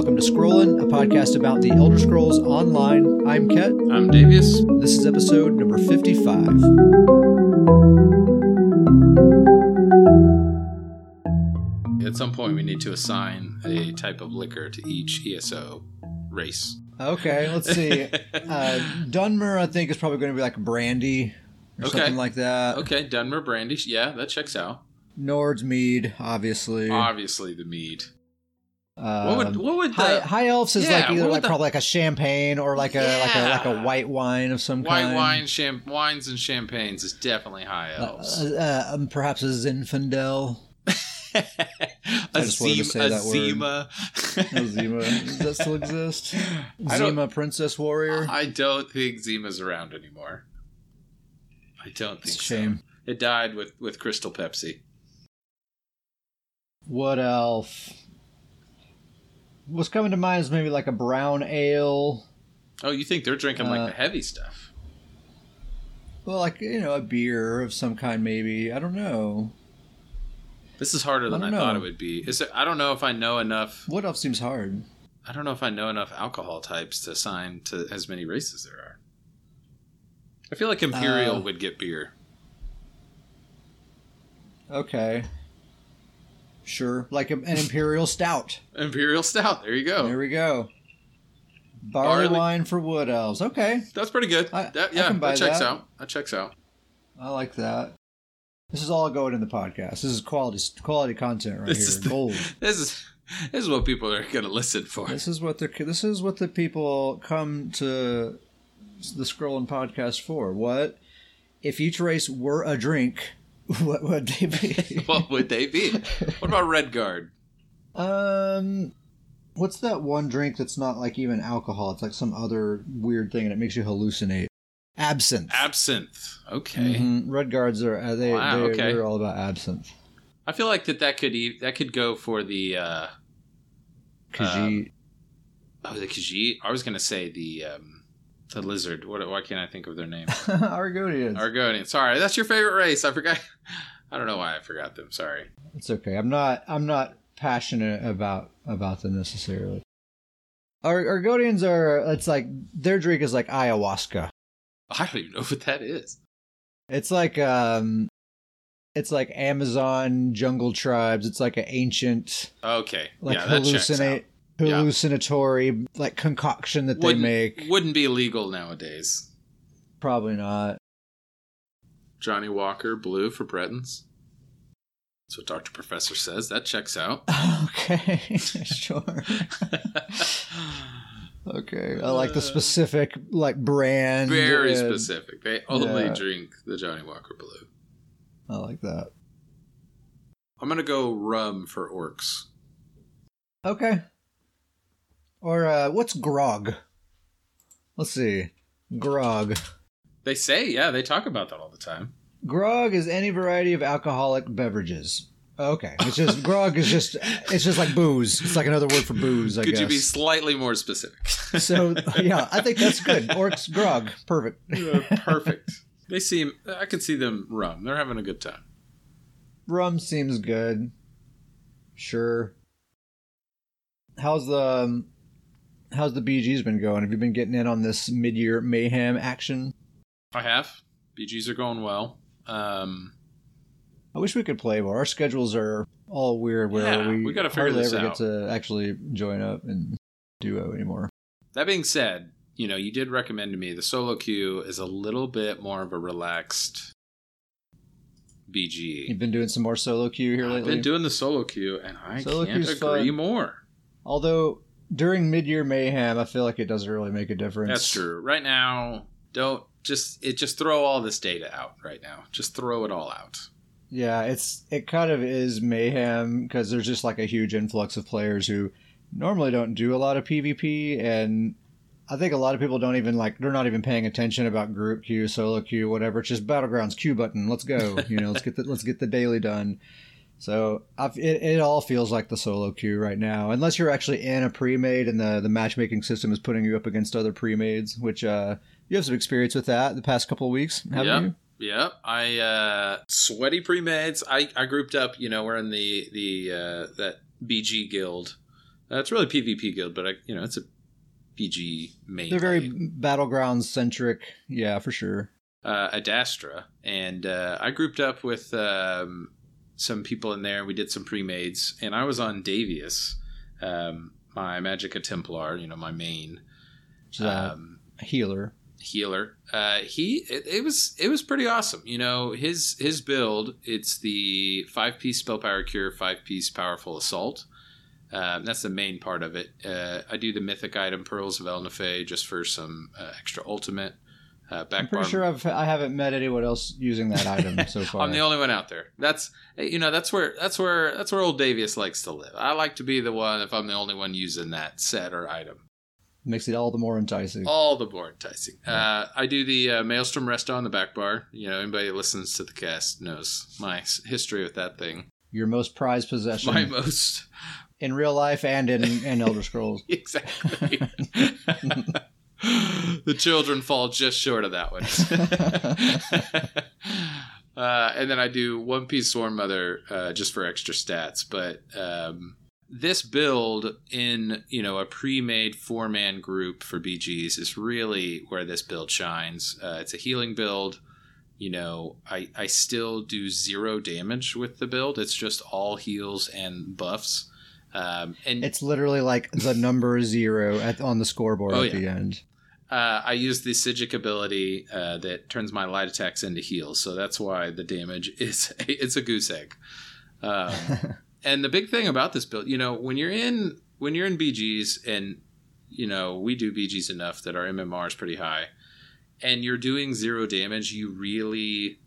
welcome to Scrollin', a podcast about the Elder Scrolls Online. I'm Ket. I'm Davius. This is episode number 55. At some point, we need to assign a type of liquor to each ESO race. Okay, let's see. Uh, Dunmer, I think, is probably going to be like brandy or Okay. something like that. Okay, Dunmer Brandy. Yeah, that checks out. Nord's mead, obviously. Obviously, the mead. Um, What would what would the High, high elves is Yeah, like either like the- probably like a champagne or like a like a like a white wine of some white kind. White wine, cham- wines, and champagnes is definitely high Uh, elves. uh, um, perhaps a Zinfandel. a just wanted to say that. Zima. No, Zima. Does that still exist? Zima Princess Warrior. I don't think Zima's around anymore. I don't think a so. It died with with Crystal Pepsi. What elf? What's coming to mind is maybe like a brown ale. Oh, you think they're drinking Uh, like the heavy stuff? Well, like you know, a beer of some kind, maybe. I don't know. This is harder than I I, thought it would be. Is it, I don't know if I know enough. What else seems hard? I don't know if I know enough alcohol types to assign to as many races there are. I feel like Imperial Uh, would get beer. Okay. Sure, like a- an imperial stout. Imperial Stout. There you go. There we go. Barley, Barley- wine for wood elves. Okay, That's pretty good. I- that, I yeah, can buy that checks that. out. That checks out. I like that. This is all going in the podcast. This is quality quality content right This here. is the- Gold. This is this is what people are going to listen for. This is what the this is what the people come to the Scrolling podcast for. What if each race were a drink? What would they be? what would they be? What about Redguard? um, what's that one drink that's not like even alcohol? It's like some other weird thing, and it makes you hallucinate. Absinthe. Absinthe. Okay. Mhm. Redguards are uh, they? Wow, they're, okay. they're all about absinthe. I feel like that that could e- that could go for the uh, Khajiit. oh the Khajiit. I was going to say the um, the lizard. What? Why can't I think of their name? Argonians. Argonian. Sorry, that's your favorite race. I forgot. I don't know why I forgot them. Sorry. It's okay. I'm not. I'm not passionate about about them necessarily. Ar- Argonians are. It's like their drink is like ayahuasca. I don't even know what that is. It's like um, it's like Amazon jungle tribes. It's like an ancient, Okay. like yeah, that hallucinate, Yeah. hallucinatory like concoction that they Wouldn't, make. wouldn't be illegal nowadays. Probably not. Johnnie Walker, blue for Bretons. That's what Doctor Professor says. That checks out. Okay, sure. Okay, I like the specific like brand. Very and- specific. They only Yeah. drink the Johnnie Walker blue. I like that. I'm gonna go rum for orcs. Okay. Or uh, what's grog? Let's see. Grog. They say, yeah, they talk about that all the time. Grog is any variety of alcoholic beverages. Okay, it's just grog is just it's just like booze. It's like another word for booze. I guess. Could guess. you be slightly more specific? so yeah, I think that's good. Orcs grog, perfect. Yeah, Perfect. They seem. I can see them rum. They're having a good time. Rum seems good. Sure. How's the um, how's the BG's been going? Have you been getting in on this mid-year mayhem action? I have. BGs are going well. Um, I wish we could play more. Our schedules are all weird where Yeah, we, we gotta figure hardly this ever out. get to actually join up and duo anymore. that being said, you know, you did recommend to me the solo queue is a little bit more of a relaxed BG. You've been doing some more solo queue here lately? I've been doing the solo queue, and I Solo can't agree fun. more. Although during mid-year mayhem, I feel like it doesn't really make a difference. That's true. Right now, don't just it just throw all this data out right now. Just throw it all out. Yeah, it's it kind of is mayhem because there's just like a huge influx of players who normally don't do a lot of PvP, and I think a lot of people don't even like they're not even paying attention about group queue, solo queue, whatever. It's just battlegrounds queue button. Let's go. You know, let's get the let's get the daily done. So I've, it it all feels like the solo queue right now, unless you're actually in a pre-made and the the matchmaking system is putting you up against other pre-mades, which uh you have some experience with that the past couple of weeks, haven't Yep. you? Yep, I uh sweaty pre-mades. I I grouped up. You know, we're in the the uh, that BG guild Uh, it's really PvP guild, but I, you know, it's a BG main. They're very battleground centric. Yeah, for sure. uh, Adastra, and uh, I grouped up with um, some people in there. and We did some pre-mades, and I was on Davius, um, my Magicka Templar, you know, my main Which is a um, healer. healer. Uh, he it, it was it was pretty awesome. You know, his his build. It's the five piece spell power cure, five piece powerful assault. Um, that's the main part of it. Uh, I do the mythic item Pearls of Ehlnofey just for some uh, extra ultimate. Uh, I'm pretty sure I've I haven't met anyone else using that item so far. I'm the only one out there. That's you know that's where that's where that's where old Davius likes to live. I like to be the one if I'm the only one using that set or item. Makes it all the more enticing. All the more enticing. Uh, I do the uh, Maelstrom Resto on the back bar. You know, anybody that listens to the cast knows my history with that thing. Your most prized possession My most in real life and in, in Elder Scrolls. exactly. the children fall just short of that one. uh, and then I do One Piece Swarm Mother uh, just for extra stats. But um, this build in you know a pre-made four-man group for BGs is really where this build shines. Uh, it's a healing build. You know, I I still do zero damage with the build. It's just all heals and buffs. Um, and It's literally like the number zero at, on the scoreboard Oh, at yeah. the end. Uh, I use the Psijic ability uh, that turns my light attacks into heals, so that's why the damage is it's a goose egg. Um, and the big thing about this build, you know, when you're in when you're in BGs, and you know we do BGs enough that our MMR is pretty high, and you're doing zero damage, you really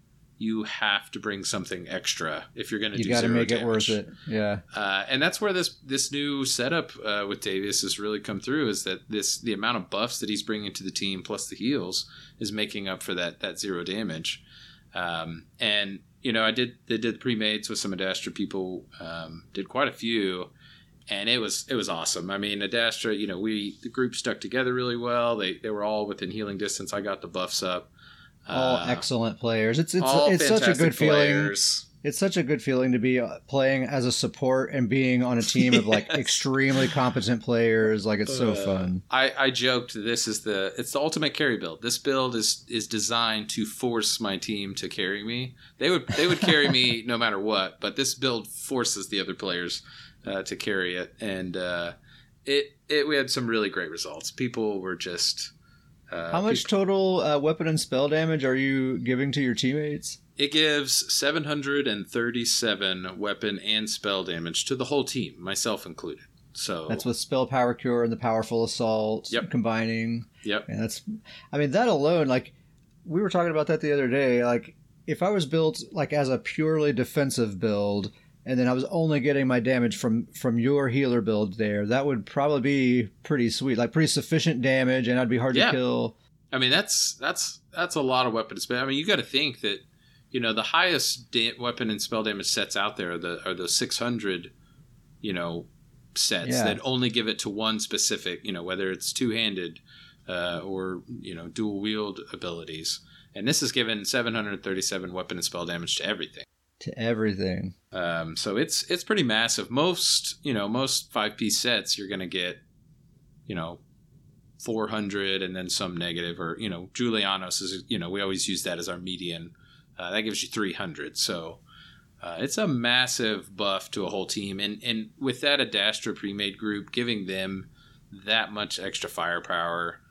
you have to bring something extra if you're going to do something. you got to make it worth it. Yeah. Uh, and that's where this this new setup uh, with Davius has really come through. Is that this the amount of buffs that he's bringing to the team plus the heals is making up for that that zero damage. Um, and you know, I did they did pre-mades with some Adastra people, um, did quite a few, and it was it was awesome. I mean, Adastra, you know, we the group stuck together really well. They they were all within healing distance. I got the buffs up. All Uh, excellent players. It's it's it's such a good feeling. It's such a good feeling to be uh, playing as a support and being on a team of like extremely competent players. Like it's so Uh, fun. I, I joked this is the it's the ultimate carry build. This build is is designed to force my team to carry me. They would they would carry me no matter what, but this build forces the other players uh, to carry it, and uh, it it we had some really great results. People were just uh, How much total uh, weapon and spell damage are you giving to your teammates? it gives 737 weapon and spell damage to the whole team, myself included. So That's with spell power cure and the powerful assault Yep. combining. yep. And that's, I mean, that alone, like, we were talking about that the other day. Like, if I was built like as a purely defensive build, and then I was only getting my damage from from your healer build there, that would probably be pretty sweet, like pretty sufficient damage, and I'd be hard Yeah. to kill. I mean, that's that's that's a lot of weapons. But I mean, you got to think that you know the highest da- weapon and spell damage sets out there are the are those six hundred, you know, sets Yeah. that only give it to one specific. You know, whether it's two handed uh, or you know dual wield abilities. And this is given seven hundred thirty seven weapon and spell damage to everything. To everything. Um, so it's it's pretty massive. Most you know most five piece sets you're gonna get, you know, four hundred and then some negative or you know Julianos is you know we always use that as our median. Uh, that gives you three hundred. So uh, it's a massive buff to a whole team, and and with that Adastra pre-made group giving them that much extra firepower.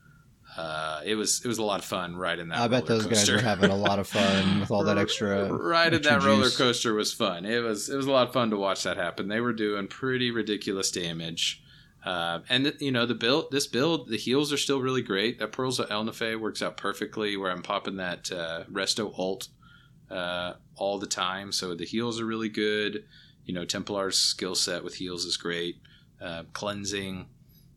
Uh, it was it was a lot of fun riding that. I bet those guys coaster. were having a lot of fun with all that extra. Riding extra that roller coaster was fun. It was it was a lot of fun to watch that happen. They were doing pretty ridiculous damage, uh, and th- you know the build this build the heals are still really great. That Pearls of Ehlnofey works out perfectly. Where I'm popping that uh, Resto ult uh, all the time, so the heals are really good. You know Templar's skill set with heals is great. Uh, cleansing,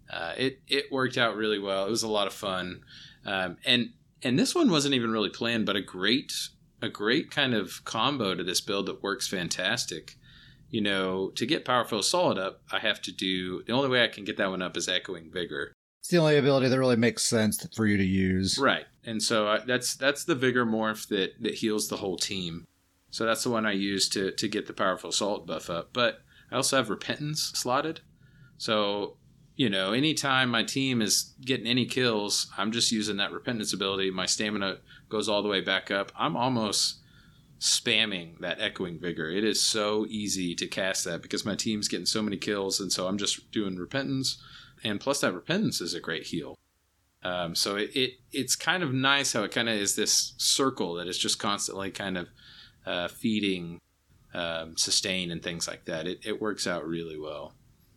uh, it it worked out really well. It was a lot of fun, um, and and this one wasn't even really planned, but a great a great kind of combo to this build that works fantastic. You know, to get powerful assault up, I have to do the only way I can get that one up is echoing vigor. It's the only ability that really makes sense for you to use. Right, and so I, that's that's the vigor morph that that heals the whole team. So that's the one I use to to get the powerful assault buff up. But I also have repentance slotted, So, you know, anytime my team is getting any kills, I'm just using that repentance ability. My stamina goes all the way back up. I'm almost spamming that echoing vigor. It is so easy to cast that because my team's getting so many kills, and so I'm just doing repentance. And plus, that repentance is a great heal. Um, so it, it it's kind of nice how it kind of is this circle that is just constantly kind of uh, feeding um, sustain and things like that. It, it works out really well.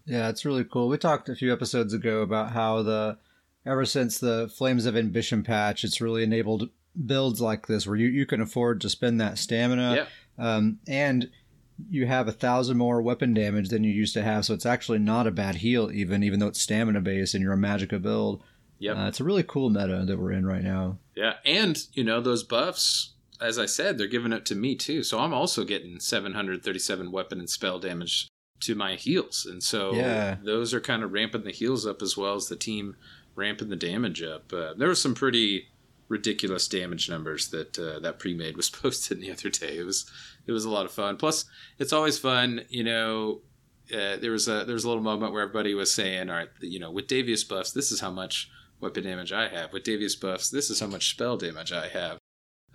Yeah, it's really cool. We talked a few episodes ago about how the ever since the Flames of Ambition patch, it's really enabled builds like this where you, you can afford to spend that stamina. Um, and you have a thousand more weapon damage than you used to have, so it's actually not a bad heal, even even though it's stamina based and you're a Magicka build. Yeah, Uh, it's a really cool meta that we're in right now. Yeah, and you know those buffs, as I said, they're giving it to me too. So I'm also getting 737 weapon and spell damage to my heals. and so Yeah. those are kind of ramping the heals up as well as the team ramping the damage up. Uh, there were some pretty ridiculous damage numbers that uh, that pre-made was posted the other day. It was it was a lot of fun. Plus, it's always fun, you know. Uh, there was a there was a little moment where everybody was saying, "All right, you know, with Davius buffs, this is how much weapon damage I have. With Davius buffs, this is how much spell damage I have."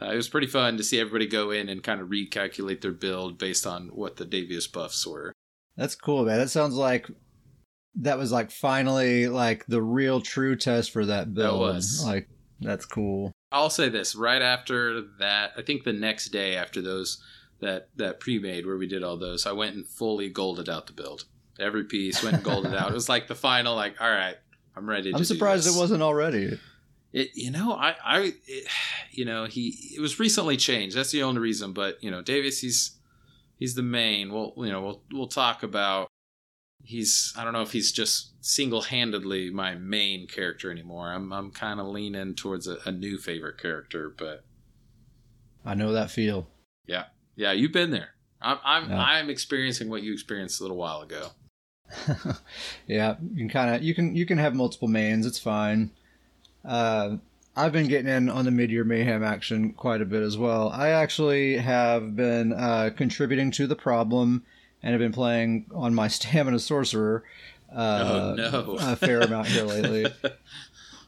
Uh, it was pretty fun to see everybody go in and kind of recalculate their build based on what the Davius buffs were. That's cool, man. That sounds like that was like finally like the real true test for that build. was. Like that's cool. I'll say this: right after that, I think the next day after those that that pre-made where we did all those, I went and fully golded out the build. Every piece went and golded out. It was like the final, like, all right, I'm ready. to I'm surprised it wasn't already. It, you know, I, I, it, you know, he it was recently changed. That's the only reason. But you know, Davius, he's he's the main. We'll you know we'll we'll talk about. He's I don't know if he's just single handedly my main character anymore. I'm I'm kind of leaning towards a, a new favorite character, but I know that feel. yeah, yeah, you've been there. I'm I'm Yeah. I'm experiencing what you experienced a little while ago. yeah, you can kind of you can you can have multiple mains. It's fine. Uh, I've been getting in on the mid-year mayhem action quite a bit as well. I actually have been uh, contributing to the problem and have been playing on my stamina sorcerer. Uh, oh no, a fair amount here lately.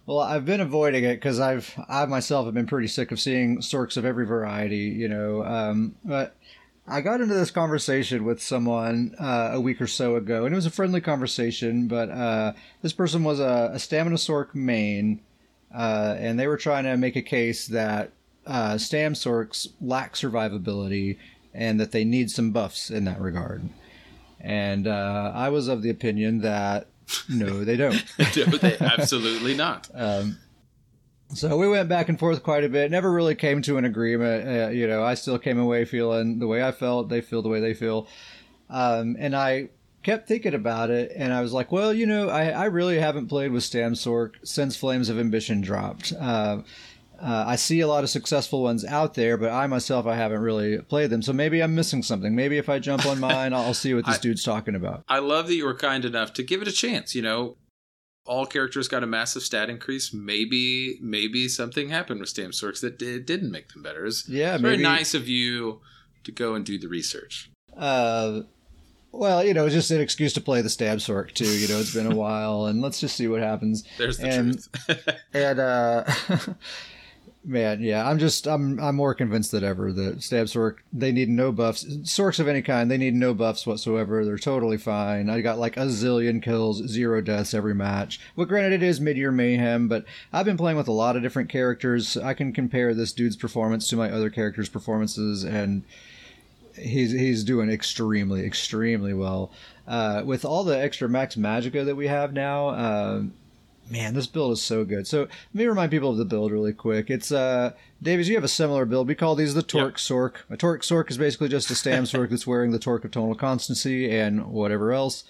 Well, I've been avoiding it because I've I myself have been pretty sick of seeing sorks of every variety, you know. Um, but I got into this conversation with someone uh, a week or so ago, and it was a friendly conversation. But uh, this person was a, a stamina sork main, uh, and they were trying to make a case that uh, stam sorks lack survivability and that they need some buffs in that regard. And uh, I was of the opinion that no, they don't. No, they absolutely not. Um, so we went back and forth quite a bit. Never really came to an agreement. Uh, you know, I still came away feeling the way I felt. They feel the way they feel. Um, and I kept thinking about it, and I was like, well, you know, I, I really haven't played with Stam Sork since Flames of Ambition dropped. Uh, uh, I see a lot of successful ones out there, but I myself I haven't really played them. So maybe I'm missing something. Maybe if I jump on mine, I'll see what this I- dude's talking about. I love that you were kind enough to give it a chance. You know, all characters got a massive stat increase. Maybe, maybe something happened with Stam Sorks that did, didn't make them better. It's, Yeah, it's maybe. very nice of you to go and do the research. Uh, well, you know, it's just an excuse to play the stam sork too. You know, it's been a while, and let's just see what happens. There's the And- truth. And uh, man, yeah, I'm just I'm I'm more convinced than ever that stam sork they need no buffs. Sorks of any kind, they need no buffs whatsoever. They're totally fine. I got like a zillion kills, zero deaths every match. Well, granted, it is mid-year mayhem, but I've been playing with a lot of different characters. I can compare this dude's performance to my other characters' performances, and he's he's doing extremely extremely well. Uh, with all the extra max magicka that we have now um, man this build is so good. So let me remind people of the build really quick. It's uh Davius you have a similar build. We call these the torque sork a torque sork is basically just a stam sork that's wearing the torque of tonal constancy and whatever else.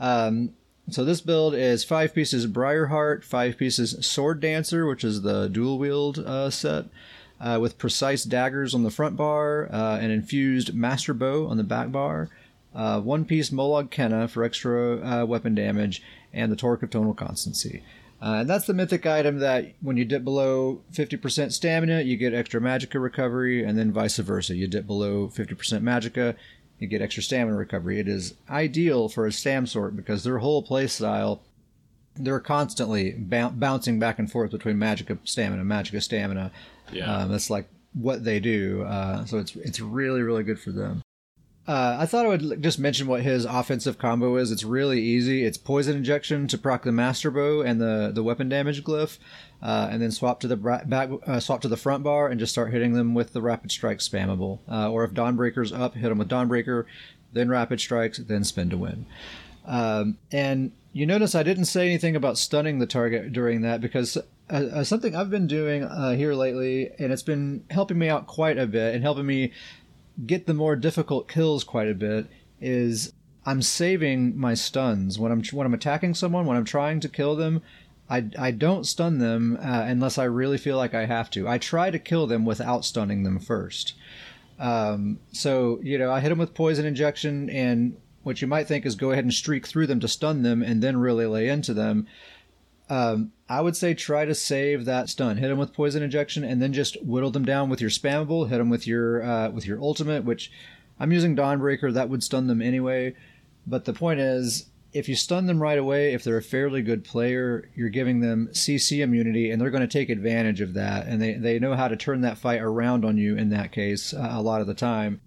Um, so this build is five pieces Briarheart, five pieces Sword Dancer, which is the dual wield uh, set, uh, with precise daggers on the front bar, uh, infused Master Bow on the back bar, uh, one piece Molag Kenna for extra uh, weapon damage, and the Torque of Tonal Constancy. Uh, and that's the mythic item that when you dip below 50% stamina, you get extra magicka recovery, and then vice versa. You dip below 50% magicka, you get extra stamina recovery. It is ideal for a Stam Sorc because their whole play style, they're constantly bouncing back and forth between Magicka stamina, Magicka stamina. Yeah, um, that's like what they do. Uh, so it's it's really really good for them. Uh, I thought I would just mention what his offensive combo is. It's really easy. It's poison injection to proc the master bow and the, the weapon damage glyph, uh, and then swap to the back, uh, swap to the front bar and just start hitting them with the rapid strike spammable. Uh, or if Dawnbreaker's up, hit them with Dawnbreaker, then rapid strikes, then spin to win. Um, and you notice I didn't say anything about stunning the target during that because uh, uh, something I've been doing uh, here lately, and it's been helping me out quite a bit and helping me get the more difficult kills quite a bit is I'm saving my stuns when I'm when I'm attacking someone when I'm trying to kill them. I, I don't stun them uh, unless I really feel like I have to. I try to kill them without stunning them first. Um, so you know I hit them with poison injection, and what you might think is go ahead and streak through them to stun them, and then really lay into them. Um, I would say try to save that stun. Hit them with poison injection, and then just whittle them down with your spammable. Hit them with your uh, with your ultimate, which I'm using Dawnbreaker. That would stun them anyway. But the point is, if you stun them right away, if they're a fairly good player, you're giving them CC immunity, and they're going to take advantage of that. And they, they know how to turn that fight around on you in that case uh, a lot of the time.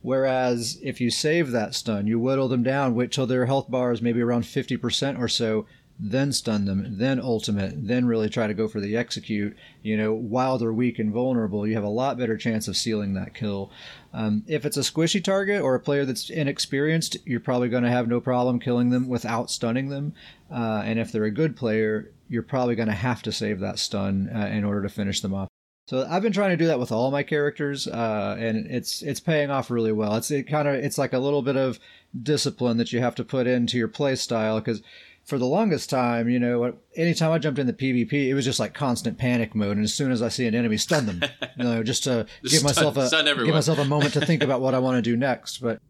Whereas if you save that stun, you whittle them down, wait till their health bar is maybe around 50% or so, then stun them, then ultimate, then really try to go for the execute, you know, while they're weak and vulnerable, you have a lot better chance of sealing that kill. Um, if it's a squishy target or a player that's inexperienced, you're probably going to have no problem killing them without stunning them. Uh, and if they're a good player, you're probably going to have to save that stun uh, in order to finish them off. So I've been trying to do that with all my characters, uh, and it's it's paying off really well. It's it kind of it's like a little bit of discipline that you have to put into your play style because for the longest time, you know, anytime I jumped in the PvP, it was just like constant panic mode. And as soon as I see an enemy, stun them, you know, just to just give myself a give myself a moment to think about what I want to do next. But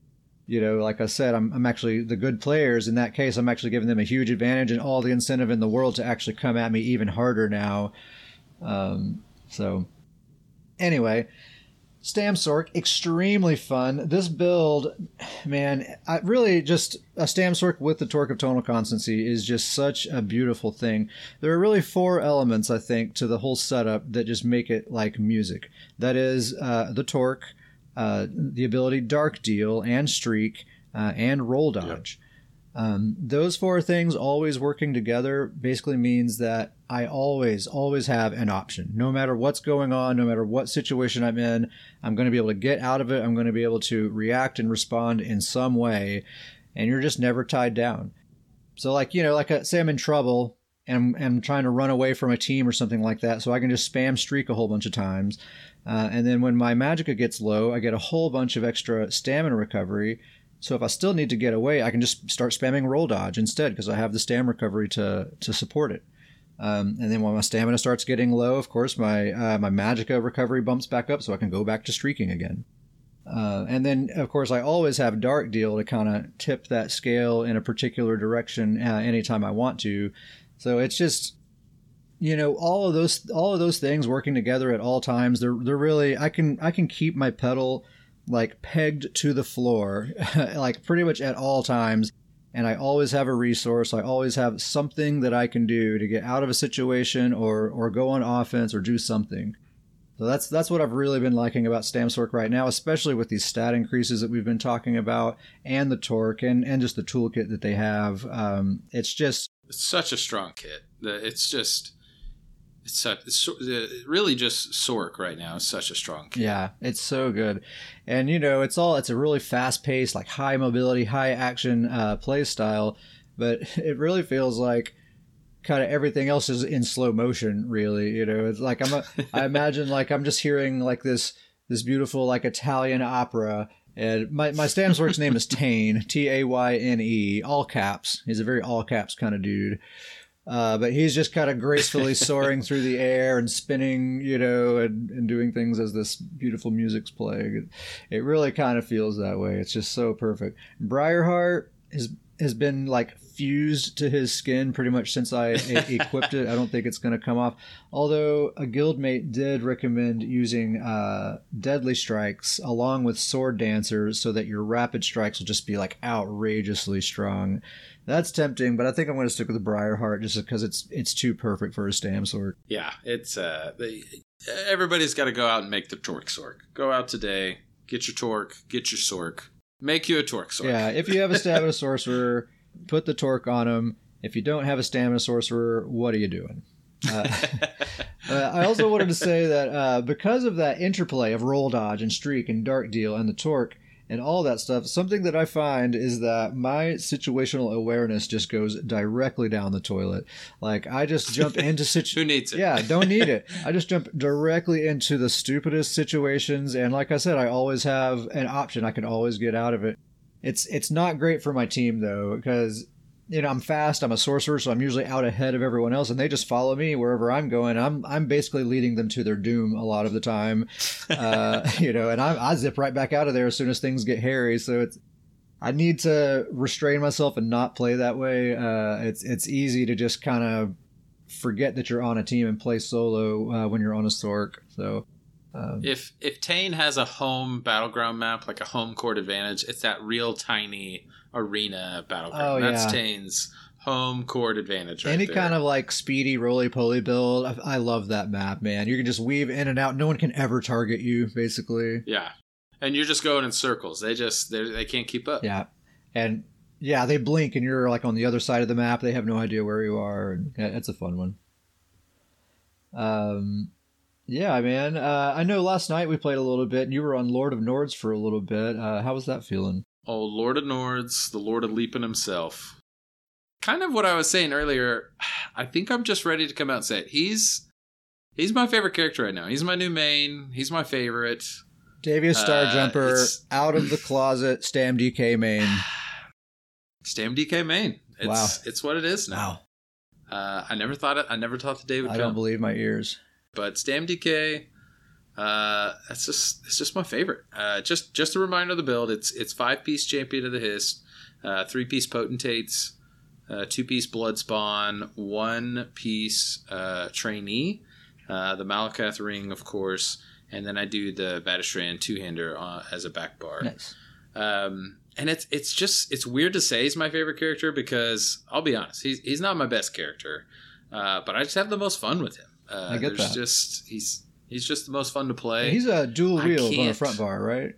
you know, like I said, I'm I'm actually the good players. In that case, I'm actually giving them a huge advantage and all the incentive in the world to actually come at me even harder now. Um, so, anyway, Stam Sorc, extremely fun. This build, man, I really just a Stam Sorc with the Torque of Tonal Constancy is just such a beautiful thing. There are really four elements, I think, to the whole setup that just make it like music. That is uh, the Torque, uh, the ability Dark Deal and Streak, uh, and Roll Dodge. Yep. Um, those four things always working together basically means that I always, always have an option. No matter what's going on, no matter what situation I'm in, I'm going to be able to get out of it. I'm going to be able to react and respond in some way. And you're just never tied down. So, like, you know, like a, uh, say I'm in trouble and I'm, trying to run away from a team or something like that. So I can just spam streak a whole bunch of times. Uh, and then when my magicka gets low, I get a whole bunch of extra stamina recovery so if I still need to get away, I can just start spamming roll dodge instead because I have the stam recovery to to support it. Um, and then when my stamina starts getting low, of course, my uh, my magicka recovery bumps back up, so I can go back to streaking again. Uh, and then, of course, I always have dark deal to kind of tip that scale in a particular direction uh, anytime I want to. So it's just, you know, all of those all of those things working together at all times. They're they're really I can I can keep my pedal like pegged to the floor, like pretty much at all times. And I always have a resource. I always have something that I can do to get out of a situation or or go on offense or do something. So that's that's what I've really been liking about Stam Sorc right now, especially with these stat increases that we've been talking about, and the torque, and and just the toolkit that they have. Um, it's just such a strong kit. It's just it's, such, it's really just Sorc right now is such a strong kid. Yeah, it's so good, and you know it's all it's a really fast paced, like high mobility, high action uh, play style, but it really feels like kind of everything else is in slow motion. Really, you know, it's like I'm a, I imagine like I'm just hearing like this this beautiful like Italian opera. And my, my Stam Sorc's name is Tayne, T A Y N E, all caps. He's a very all caps kind of dude. Uh, but he's just kind of gracefully soaring through the air and spinning, you know, and, and doing things as this beautiful music's playing. It, it really kind of feels that way. It's just so perfect. Briarheart, his has been like fused to his skin pretty much since I equipped it. I don't think it's going to come off. Although a guildmate did recommend using uh, deadly strikes along with sword dancers so that your rapid strikes will just be like outrageously strong. That's tempting, but I think I'm going to stick with the Briarheart just because it's it's too perfect for a stam sorc. Yeah, it's uh, they, everybody's got to go out and make the torque sork. Go out today, get your torque, get your sork, make you a torque Sorcerer. Yeah, if you have a stamina sorcerer, put the torque on him. If you don't have a stamina sorcerer, what are you doing? Uh, uh, I also wanted to say that uh, because of that interplay of roll dodge and streak and dark deal and the torque, and all that stuff. Something that I find is that my situational awareness just goes directly down the toilet. Like I just jump into situations. Who needs it? Yeah, don't need it. I just jump directly into the stupidest situations, and like I said, I always have an option. I can always get out of it. It's it's not great for my team though because you know, I'm fast. I'm a sorcerer, so I'm usually out ahead of everyone else, and they just follow me wherever I'm going. I'm I'm basically leading them to their doom a lot of the time, uh, you know. And I, I zip right back out of there as soon as things get hairy. So it's I need to restrain myself and not play that way. Uh, it's it's easy to just kind of forget that you're on a team and play solo uh, when you're on a Sork. So. Um, if if Tayne has a home battleground map like a home court advantage, it's that real tiny arena battleground. Oh, That's yeah. Tayne's home court advantage. Right Any there. kind of like speedy roly poly build, I, I, love that map, man. You can just weave in and out. No one can ever target you, basically. Yeah, and you're just going in circles. They just they can't keep up. Yeah, and yeah, they blink and you're like on the other side of the map. They have no idea where you are. And it's a fun one. Um, yeah, man. Uh, I know last night we played a little bit, and you were on Lord of Nords for a little bit. Uh, how was that feeling? Oh, Lord of Nords, the Lord of Leaping himself. Kind of what I was saying earlier. I think I'm just ready to come out and say it. He's he's my favorite character right now. He's my new main. He's my favorite. Davius Star uh, Jumper out of the closet. Stam DK main. Stam DK main. It's, wow, it's what it is now. Wow. Uh, I never thought it. I never thought the day would I come. I don't believe my ears. But Stam DK, uh, that's just it's just my favorite. Uh, just just a reminder of the build. It's it's five piece champion of the Hist, uh, three piece potentates, uh, two piece blood spawn, one piece uh, trainee, uh, the Malacath ring, of course, and then I do the Vateshran two hander uh, as a back bar. Nice. Um, and it's it's just it's weird to say he's my favorite character because I'll be honest, he's he's not my best character, uh, but I just have the most fun with him. Uh, I get that. Just he's He's just the most fun to play. He's a dual wield on the front bar, right?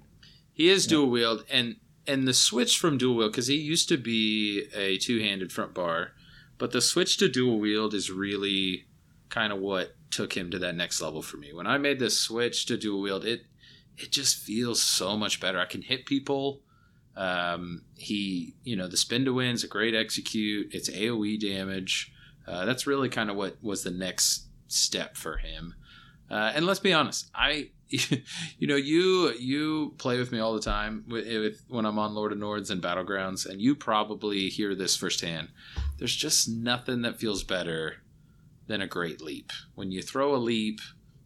He is yeah. dual wield, and and the switch from dual wield because he used to be a two handed front bar, but the switch to dual wield is really kind of what took him to that next level for me. When I made the switch to dual wield, it it just feels so much better. I can hit people. Um, he, you know, the spin to win is a great execute. It's AOE damage. Uh, that's really kind of what was the next step for him. Uh, and let's be honest, I, you know, you you play with me all the time with, with, when I'm on Lord of Nords and Battlegrounds, and you probably hear this firsthand. There's just nothing that feels better than a great leap. When you throw a leap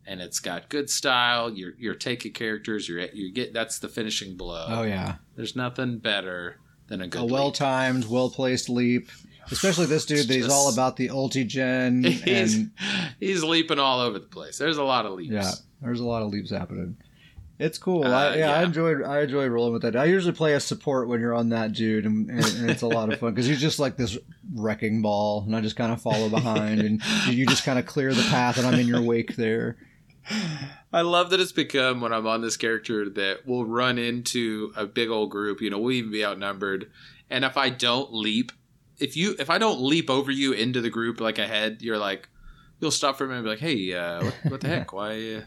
and it's got good style, you're you're taking characters, you're you get that's the finishing blow. Oh yeah, there's nothing better than a good a well timed, well placed leap Especially this dude that he's all about the ulti gen. He's, and, he's leaping all over the place. There's a lot of leaps. Yeah, there's a lot of leaps happening. It's cool. Uh, I, yeah, yeah, I enjoyed I enjoy rolling with that. I usually play a support when you're on that dude, and, and, and it's a lot of fun because he's just like this wrecking ball, and I just kind of follow behind, and you just kind of clear the path, and I'm in your wake there. I love that it's become when I'm on this character that we'll run into a big old group. You know, we'll even be outnumbered, and if I don't leap if you if I don't leap over you into the group like ahead, you're like you'll stop for a minute and be like, "Hey, uh, what, what, the heck? Why uh,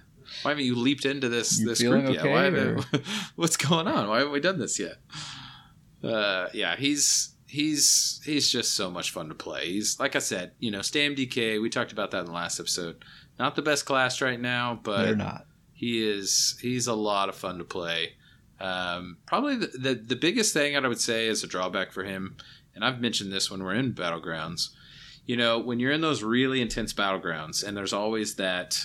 why haven't you leaped into this you this group yet? why haven't, what's going on? Why haven't we done this yet?" Uh, yeah, he's he's he's just so much fun to play. He's like I said, you know, Stam DK. We talked about that in the last episode. Not the best class right now, but they're not. He is he's a lot of fun to play. Um, probably the, the, the biggest thing I would say is a drawback for him and I've mentioned this when we're in battlegrounds. You know, when you're in those really intense battlegrounds, and there's always that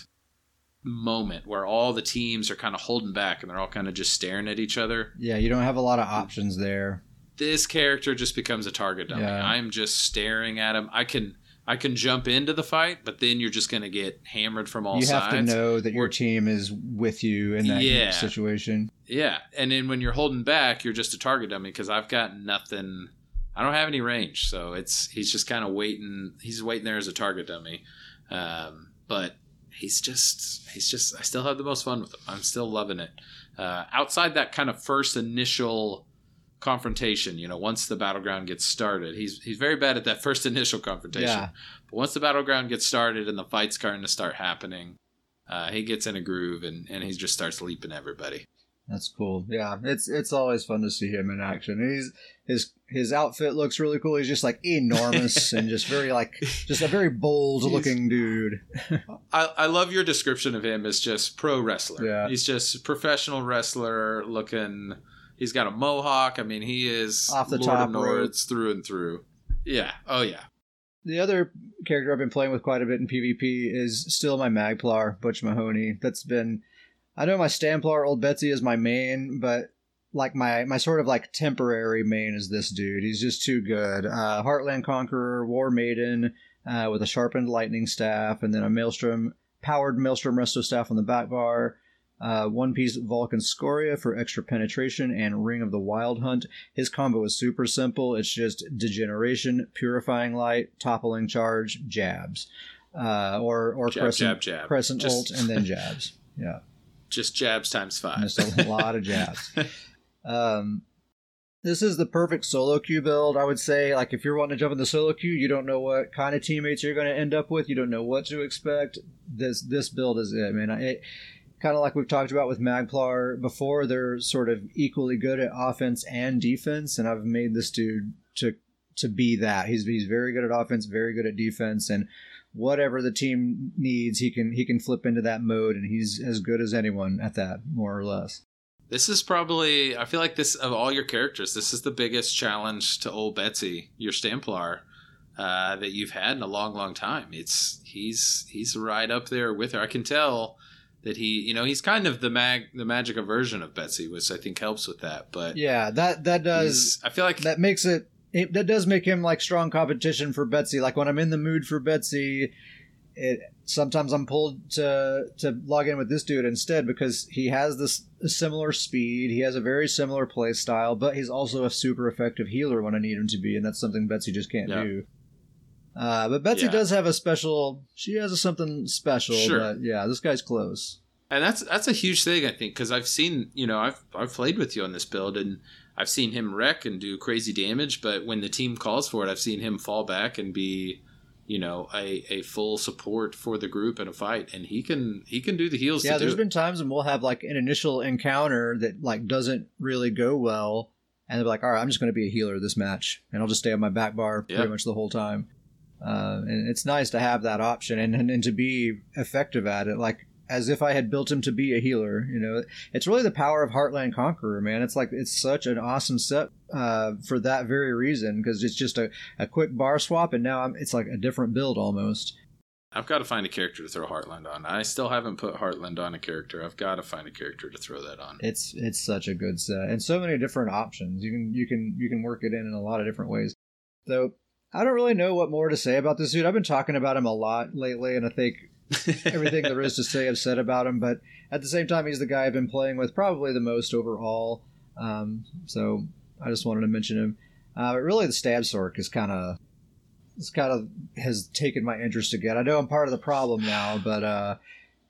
moment where all the teams are kind of holding back and they're all kind of just staring at each other. Yeah, you don't have a lot of options there. this character just becomes a target dummy. Yeah. I'm just staring at him. I can I can jump into the fight, but then you're just going to get hammered from all sides. you have to know that your team is with you in that Yeah. situation. Yeah, and then when you're holding back, you're just a target dummy because I've got nothing. I don't have any range, so it's he's just kind of waiting. He's waiting there as a target dummy, um, but he's just he's just. I still have the most fun with him. I'm still loving it. Uh, outside that kind of first initial confrontation, you know, once the battleground gets started, he's he's very bad at that first initial confrontation. Yeah. But once the battleground gets started and the fight's starting to start happening, uh, he gets in a groove and, and he just starts leaping everybody. That's cool. Yeah, it's it's always fun to see him in action. He's his his outfit looks really cool. He's just like enormous and just very like just a very bold looking dude. I, I love your description of him as just pro wrestler. Yeah. He's just professional wrestler looking. He's got a mohawk. I mean, he is Off the Lord top of. Nords through and through. Yeah. Oh yeah. The other character I've been playing with quite a bit in PvP is still my Magplar, Butch Mahoney. That's been I know my Stamplar Old Betsy is my main, but like my my sort of like temporary main is this dude. He's just too good. Uh, Heartland Conqueror, War Maiden, uh, with a sharpened lightning staff, and then a Maelstrom powered Maelstrom resto staff on the back bar. Uh, one piece Vulcan Scoria for extra penetration and Ring of the Wild Hunt. His combo is super simple. It's just degeneration, purifying light, toppling charge, jabs, uh, or or Jab, crescent, jab, jab. crescent Just- ult and then jabs. Yeah, Just jabs times five. just a lot of jabs. Um, this is the perfect solo queue build. I would say, like, if you're wanting to jump in the solo queue, you don't know what kind of teammates you're going to end up with. You don't know what to expect. This this build is it, man. It kind of like we've talked about with Magplar before. They're sort of equally good at offense and defense, and I've made this dude to to be that. He's he's very good at offense, very good at defense, and whatever the team needs, he can he can flip into that mode, and he's as good as anyone at that, more or less. This is probably I feel like this of all your characters, this is the biggest challenge to old Betsy, your Stamplar, uh, that you've had in a long, long time. It's he's he's right up there with her. I can tell that he you know, he's kind of the mag the magic version of Betsy, which I think helps with that. But Yeah, that that does I feel like that makes it, it that does make him like strong competition for Betsy. Like when I'm in the mood for Betsy, it sometimes I'm pulled to to log in with this dude instead because he has this similar speed, he has a very similar play style, but he's also a super effective healer when I need him to be, and that's something Betsy just can't Yeah. do. Uh, but Betsy Yeah. does have a special. She has a something special. Sure. But yeah, this guy's close. And that's that's a huge thing, I think, because I've seen you know I've I've played with you on this build and I've seen him wreck and do crazy damage, but when the team calls for it, I've seen him fall back and be you know a, a full support for the group in a fight, and he can he can do the heals. Yeah, there's been times when we'll have like an initial encounter that like doesn't really go well, and they're like, "All right, I'm just going to be a healer this match, and I'll just stay on my back bar pretty much the whole time." Uh, and it's nice to have that option and, and and to be effective at it, like as if I had built him to be a healer. You know, it's really the power of Heartland Conqueror, man. It's like it's such an awesome set uh, for that very reason because it's just a, a quick bar swap, and now I'm, it's like a different build almost. I've got to find a character to throw Heartland on. I still haven't put Heartland on a character. I've got to find a character to throw that on. It's it's such a good set and so many different options. You can you can you can work it in in a lot of different ways. So I don't really know what more to say about this dude. I've been talking about him a lot lately, and I think everything there is to say I've said about him. But at the same time, he's the guy I've been playing with probably the most overall. Um, so I just wanted to mention him. Uh, but really, the stam sork is kind of it's kind of has taken my interest again. I know I'm part of the problem now, but uh,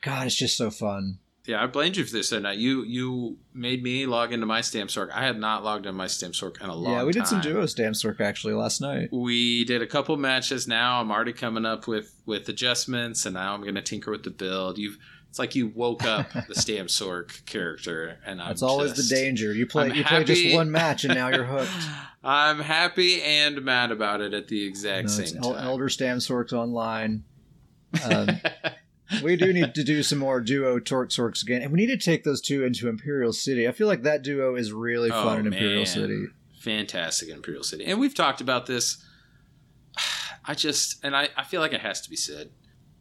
God, it's just so fun. Yeah, I blamed you for this, and you you made me log into my Stam Sork. I had not logged into my Stam Sork in a long yeah, we did some time. duo stam sork actually last night. We did a couple matches. Now I'm already coming up with with adjustments, and now I'm going to tinker with the build. You've it's like you woke up the Stam Sork character, and I'm That's always just- the danger. You play I'm you play just one match and now you're hooked. I'm happy and mad about it at the exact No, same time. Elder Stam Sorks online. Um, we do need to do some more duo Torque Sorks again, and we need to take those two into Imperial City. I feel like that duo is really Oh, fun in Imperial man. City. Fantastic in Imperial City, and we've talked about this. I just and I, I feel like it has to be said.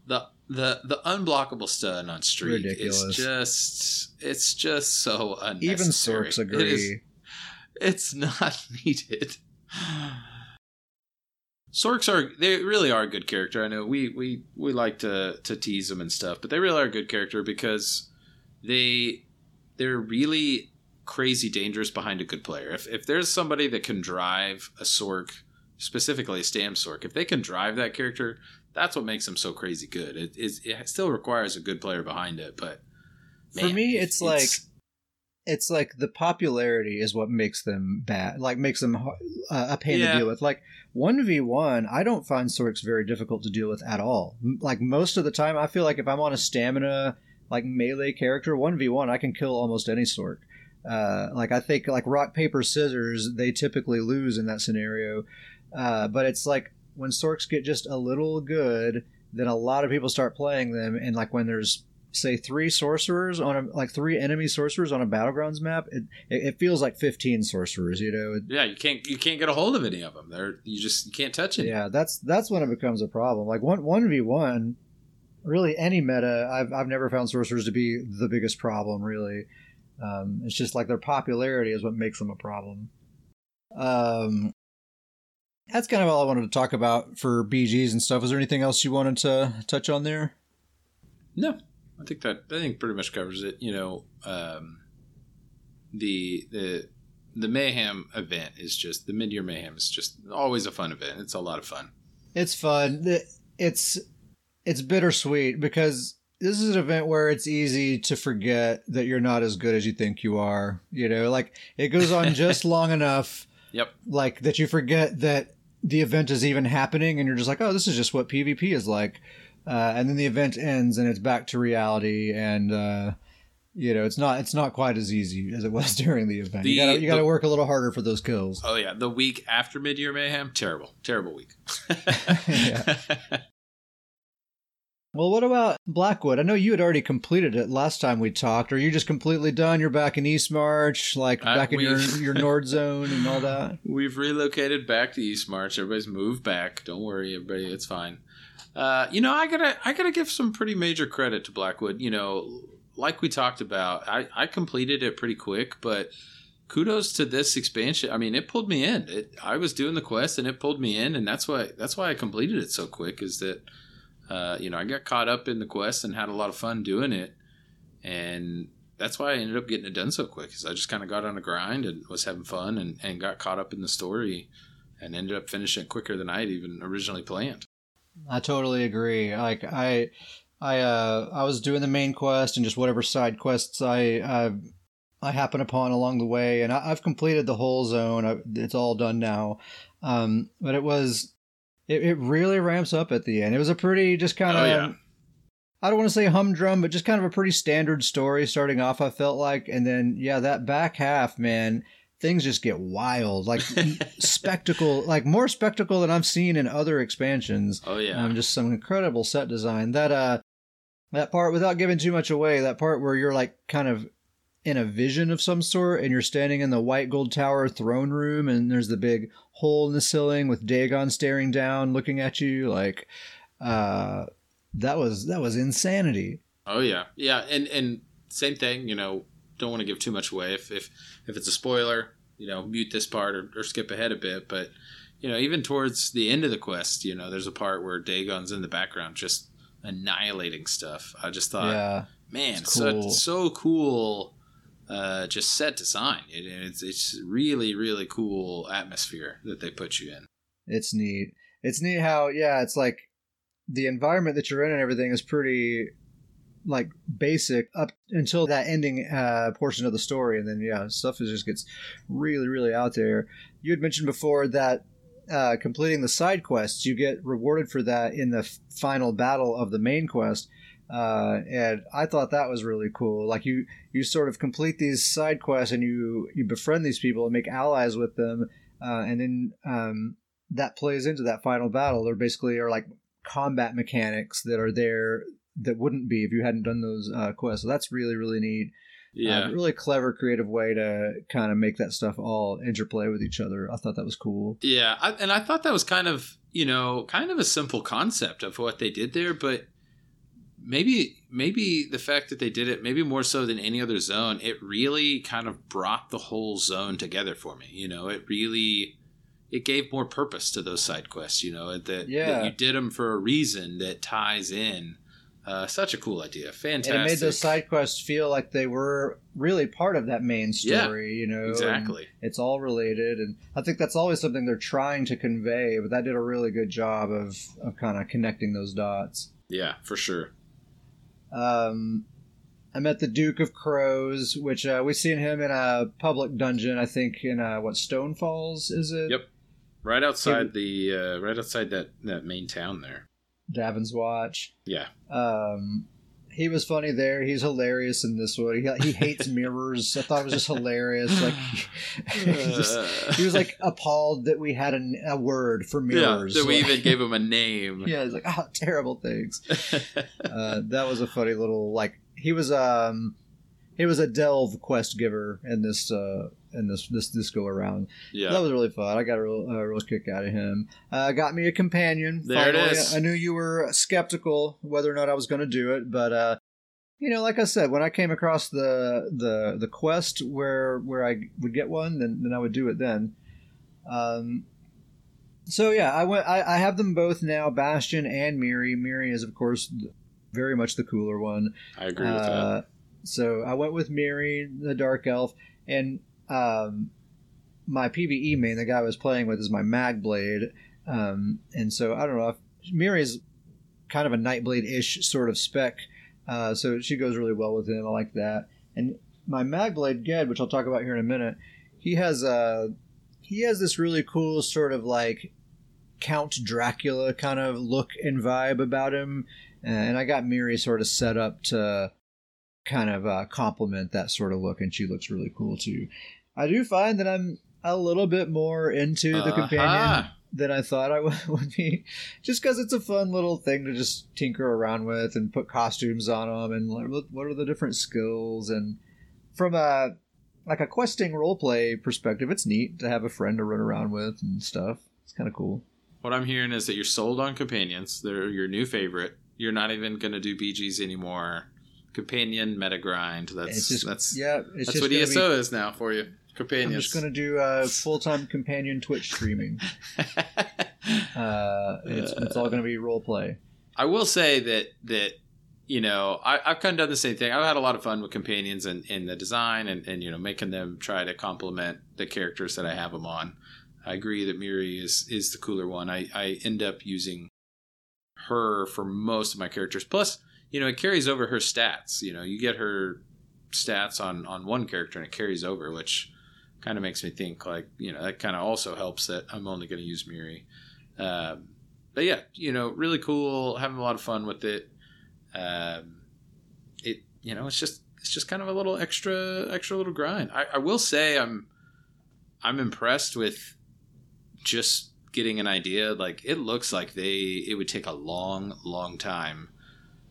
The the the unblockable stun on streak Ridiculous. is just it's just so unnecessary. Even Sorks It is- it's not needed. Sorks are they really are a good character. I know we we we like to to tease them and stuff, but they really are a good character because they they're really crazy dangerous behind a good player. If if there's somebody that can drive a Sork, specifically a Stam Sork, if they can drive that character, that's what makes them so crazy good. It is it still requires a good player behind it, but man, for me, it's, it's like it's like the popularity is what makes them bad, like makes them uh, a pain yeah. to deal with. Like one v one, I don't find Sorks very difficult to deal with at all. Like most of the time, I feel like if I'm on a stamina like melee character, one v one, I can kill almost any Sork. Uh, like I think like rock paper scissors, they typically lose in that scenario. Uh, but it's like when Sorks get just a little good, then a lot of people start playing them, and like when there's say three sorcerers on a like three enemy sorcerers on a battlegrounds map, it it feels like fifteen sorcerers. You know. Yeah, you can't you can't get a hold of any of them. They're you just you can't touch it. Yeah, that's that's when it becomes a problem. Like one one v one, really any meta, I've I've never found sorcerers to be the biggest problem. Really, um, it's just like their popularity is what makes them a problem. Um, that's kind of all I wanted to talk about for BGs and stuff. Is there anything else you wanted to touch on there? No, I think that I think pretty much covers it. You know, um, the the the mayhem event is just the mid year mayhem is just always a fun event. It's a lot of fun. It's fun. It's it's bittersweet because this is an event where it's easy to forget that you're not as good as you think you are. You know, like it goes on just long enough. Yep. Like that you forget that the event is even happening and you're just like, oh, this is just what PvP is like. Uh, and then the event ends and it's back to reality and uh, you know it's not it's not quite as easy as it was during the event. The, you gotta you gotta the, work a little harder for those kills. Oh yeah, the week after Mid Year Mayhem, terrible, terrible week. Well, what about Blackwood? I know you had already completed it last time we talked. Are you just completely done? You're back in Eastmarch, like uh, back in your, your Nord zone and all that? We've relocated back to Eastmarch. Everybody's moved back. Don't worry, everybody. It's fine. Uh, you know, I gotta I gotta give some pretty major credit to Blackwood. You know, like we talked about, I, I completed it pretty quick, but kudos to this expansion. I mean, it pulled me in. It, I was doing the quest and it pulled me in, and that's why that's why I completed it so quick. Is that uh, you know I got caught up in the quest and had a lot of fun doing it, and that's why I ended up getting it done so quick. Because I just kind of got on a grind and was having fun and, and got caught up in the story, and ended up finishing it quicker than I had even originally planned. I totally agree. Like I, I, uh, I was doing the main quest and just whatever side quests I, I, I happen upon along the way, and I, have completed the whole zone. I, it's all done now. Um, but it was, it, it really ramps up at the end. It was a pretty just kind of. Oh, yeah. I don't want to say humdrum, but just kind of a pretty standard story starting off. I felt like, and then yeah, that back half, man, things just get wild, like spectacle, like more spectacle than I've seen in other expansions. Oh yeah, um, just some incredible set design. That uh, that part without giving too much away, that part where you're like kind of in a vision of some sort, and you're standing in the white gold tower throne room, and there's the big hole in the ceiling with Dagon staring down, looking at you, like uh, that was that was insanity. Oh yeah, yeah, and and same thing, you know don't want to give too much away. If if if it's a spoiler, you know, mute this part or, or skip ahead a bit. But you know, even towards the end of the quest, you know, there's a part where Dagon's in the background just annihilating stuff. I just thought, yeah, man, cool. so, so cool. Uh, just set design. It, it's it's really really cool atmosphere that they put you in. It's neat. It's neat how yeah, it's like the environment that you're in and everything is pretty like basic up until that ending uh, portion of the story, and then yeah, stuff is, just gets really, really out there. You had mentioned before that uh, completing the side quests, you get rewarded for that in the final battle of the main quest. Uh, and I thought that was really cool. Like you, you sort of complete these side quests and you you befriend these people and make allies with them, uh, and then um, that plays into that final battle. There basically are like combat mechanics that are there that wouldn't be if you hadn't done those uh, quests. So that's really really neat. Yeah, uh, really clever, creative way to kind of make that stuff all interplay with each other. I thought that was cool. Yeah, I, and I thought that was kind of you know kind of a simple concept of what they did there, but maybe maybe the fact that they did it maybe more so than any other zone it really kind of brought the whole zone together for me you know it really it gave more purpose to those side quests you know that, Yeah. that you did them for a reason that ties in uh, such a cool idea fantastic And it made those side quests feel like they were really part of that main Yeah, story, you know. and exactly It's all related, and I think that's always something they're trying to convey. But that did a really good job of of kind of connecting those dots. yeah for sure Um, I met the Duke of Crows, which uh, we've seen him in a public dungeon. I think in uh, what Stonefalls is it? Yep. right outside the uh, right outside that that main town there Davin's Watch. yeah Um, he was funny there. He's hilarious in this one. He, he hates mirrors. I thought it was just hilarious. Like he, just- he was like appalled that we had a, a word for yeah mirrors. that we Like- even gave him a name yeah, he's like, oh, terrible things. Uh, that was a funny little like he was um he was a delve quest giver in this uh in this this this go around. yeah That was really fun. I got a real, a real kick out of him. Uh, got me a companion. There it finally. is. I knew you were skeptical whether or not I was going to do it, but uh, you know, like I said, when I came across the the the quest where where I would get one, then then I would do it then. Um, so yeah, I went. I, I have them both now, Bastion and Miri. Miri is of course very much the cooler one. i agree with that Uh, so I went with Miri, the Dark Elf, and um, my PVE main, the guy I was playing with, is my Magblade. Um, and so I don't know if Miri is kind of a Nightblade ish sort of spec. Uh, so she goes really well with him. I like that. And my Magblade Ged, which I'll talk about here in a minute, he has a he has this really cool sort of like Count Dracula kind of look and vibe about him. And I got Miri sort of set up to kind of uh, complement that sort of look, and she looks really cool too. I do find that I'm a little bit more into the companion than I thought I would be, just because it's a fun little thing to just tinker around with and put costumes on them and what- what are the different skills and from a like a questing roleplay perspective, it's neat to have a friend to run around with and stuff. It's kind of cool. What I'm hearing is that you're sold on companions. They're your new favorite. You're not even going to do BGs anymore. Companion meta grind. That's just that's yeah, it's that's what ESO be- is now for you. Companions. I'm just gonna do uh, full time companion Twitch streaming. Uh, it's, it's all gonna be role play. I will say that that you know I, I've kind of done the same thing. I've had a lot of fun with companions and in the design and, and you know making them try to complement the characters that I have them on. I agree that Miri is is the cooler one. I I end up using her for most of my characters. Plus, you know, it carries over her stats. You know, you get her stats on on one character and it carries over, which kind of makes me think like you know that kind of also helps that I'm only going to use Miri. Um, but yeah, you know, really cool, having a lot of fun with it. Um, it you know, it's just it's just kind of a little extra extra little grind. I, I will say I'm I'm impressed with just getting an idea. Like it looks like they it would take a long long time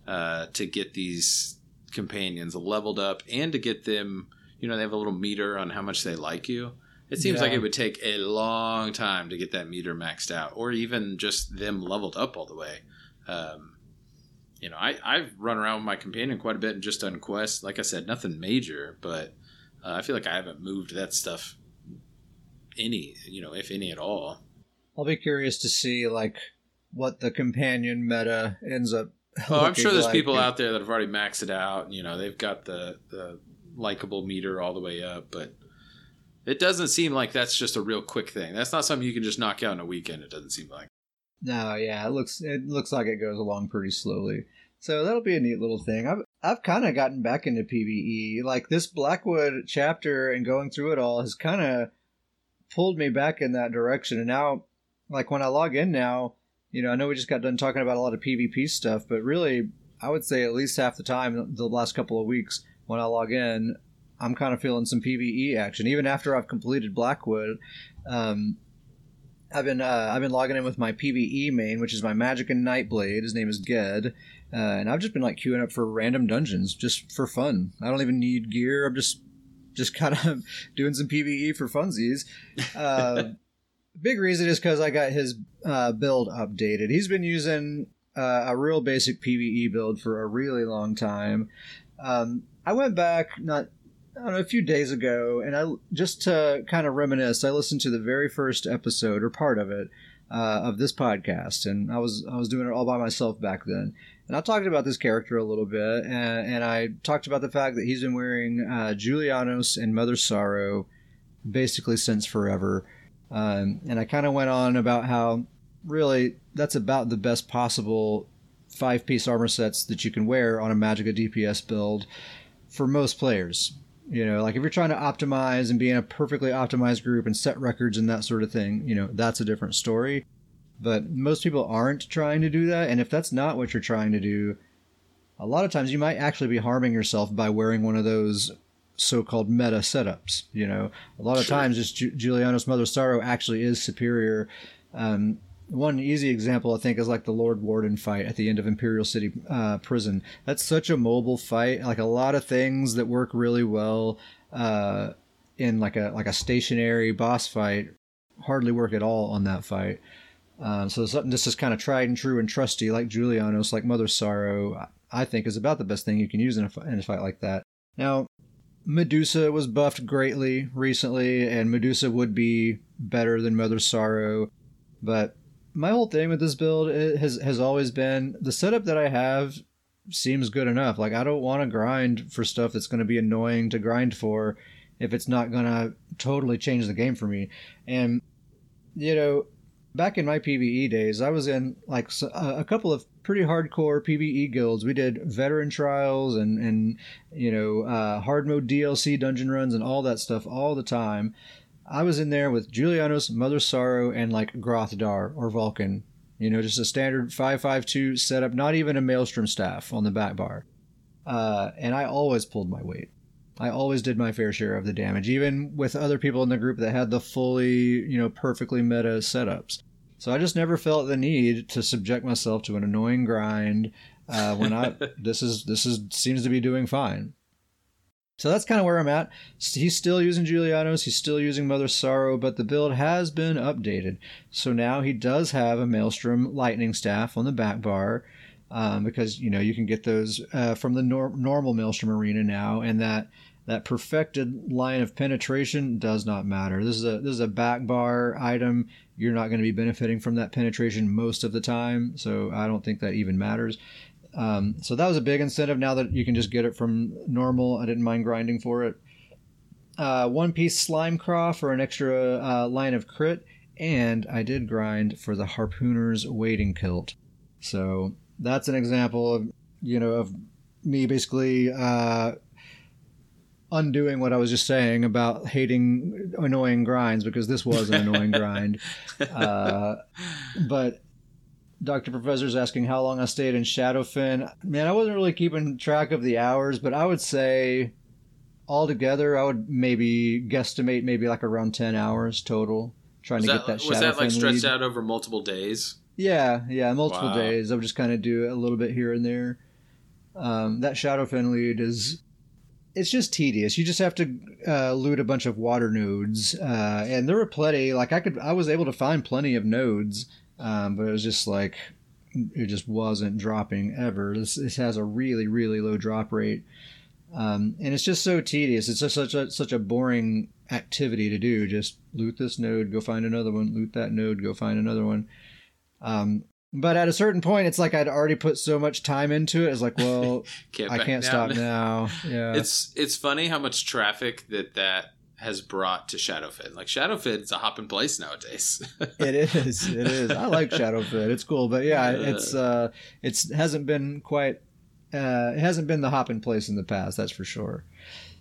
uh, to get these companions leveled up and to get them. You know, they have a little meter on how much they like you. It seems like it would take a long time to get that meter maxed out, or even just them leveled up all the way. Um, you know, I, I've run around with my companion quite a bit and just done quests. Like I said, nothing major, but uh, I feel like I haven't moved that stuff any, you know, if any at all. I'll be curious to see like what the companion meta ends up. Oh, I'm sure there's like. people out there that have already maxed it out. And, You know, they've got the the likable meter all the way up, but it doesn't seem like that's just a real quick thing. That's not something you can just knock out in a weekend. It doesn't seem like. No, yeah, it looks it looks like it goes along pretty slowly. So that'll be a neat little thing. I've I've kind of gotten back into PVE. Like this Blackwood chapter and going through it all has kind of pulled me back in that direction. And now, like when I log in now, you know, I know we just got done talking about a lot of PvP stuff, but really, I would say at least half the time the last couple of weeks when I log in, I'm kind of feeling some PVE action. Even after I've completed Blackwood, um, I've been uh, I've been logging in with my PVE main, which is my Magicka Nightblade. His name is Ged, uh, and I've just been like queuing up for random dungeons just for fun. I don't even need gear. I'm just just kind of doing some PVE for funsies. Uh, big reason is because I got his uh, build updated. He's been using uh, a real basic PVE build for a really long time. Um, I went back not know a few days ago, and I just to kind of reminisce. I listened to the very first episode or part of it uh, of this podcast, and I was I was doing it all by myself back then. And I talked about this character a little bit, and, and I talked about the fact that he's been wearing uh, Julianos and Mother Sorrow basically since forever. Um, and I kind of went on about how really that's about the best possible five piece armor sets that you can wear on a Magicka DPS build for most players. You know, like if you're trying to optimize and be in a perfectly optimized group and set records and that sort of thing, you know, that's a different story. But most people aren't trying to do that. And if that's not what you're trying to do, a lot of times you might actually be harming yourself by wearing one of those so-called meta setups. You know, a lot of sure. times just Ju- Julianos Mother Sorrow actually is superior. Um, one easy example, I think, is like the Lord Warden fight at the end of Imperial City uh, Prison. That's such a mobile fight. Like a lot of things that work really well uh, in like a like a stationary boss fight hardly work at all on that fight. Um, so something this is kind of tried and true and trusty, like Julianos, like Mother Sorrow, I think is about the best thing you can use in a, in a fight like that. Now, Medusa was buffed greatly recently, and Medusa would be better than Mother Sorrow, but my whole thing with this build has has always been the setup that I have seems good enough. Like I don't want to grind for stuff that's going to be annoying to grind for if it's not going to totally change the game for me. And you know, back in my PVE days, I was in like a couple of pretty hardcore PVE guilds. We did veteran trials and and you know uh, hard mode DLC dungeon runs and all that stuff all the time. I was in there with Julianos, Mother Sorrow, and like Grothdar or Vulcan. You know, just a standard 552 setup, not even a Maelstrom staff on the back bar. Uh, and I always pulled my weight. I always did my fair share of the damage, even with other people in the group that had the fully, you know, perfectly meta setups. So I just never felt the need to subject myself to an annoying grind uh, when I this is this is seems to be doing fine. So that's kind of where I'm at. He's still using Julianos, he's still using Mother Sorrow, but the build has been updated. So now he does have a Maelstrom Lightning Staff on the back bar. Um, because you know you can get those uh, from the nor- normal Maelstrom Arena now, and that that perfected line of penetration does not matter. This is a this is a back bar item. You're not going to be benefiting from that penetration most of the time, so I don't think that even matters. Um, so that was a big incentive. Now that you can just get it from normal, I didn't mind grinding for it. Uh, one piece slime craw for an extra uh, line of crit, and I did grind for the harpooner's wading kilt. So that's an example of you know of me basically uh, undoing what I was just saying about hating annoying grinds because this was an annoying grind. Uh, but Dr. Professor's asking how long I stayed in Shadowfen. Man, I wasn't really keeping track of the hours, but I would say altogether, I would maybe guesstimate maybe like around 10 hours total trying was to that, get that Was that like stretched lead. out over multiple days? Yeah, yeah, multiple Wow. days. I would just kind of do a little bit here and there. Um, that Shadowfen lead is. It's just tedious. You just have to uh, loot a bunch of water nodes, uh, and there were plenty. Like I could, I was able to find plenty of nodes, um, but it was just like it just wasn't dropping ever. This, this has a really, really low drop rate, um, and it's just so tedious. It's just such a such a boring activity to do. Just loot this node, go find another one. Loot that node, go find another one. Um, but at a certain point, it's like I'd already put so much time into it. It's like, well, Can't I can't down. stop now. Yeah, It's it's funny how much traffic that that has brought to Shadowfen. Like Shadowfen is a hop in place nowadays. it is. It is. I like Shadowfen. It's cool, but yeah, it's uh, it's hasn't been quite. Uh, it hasn't been the hop in place in the past. That's for sure.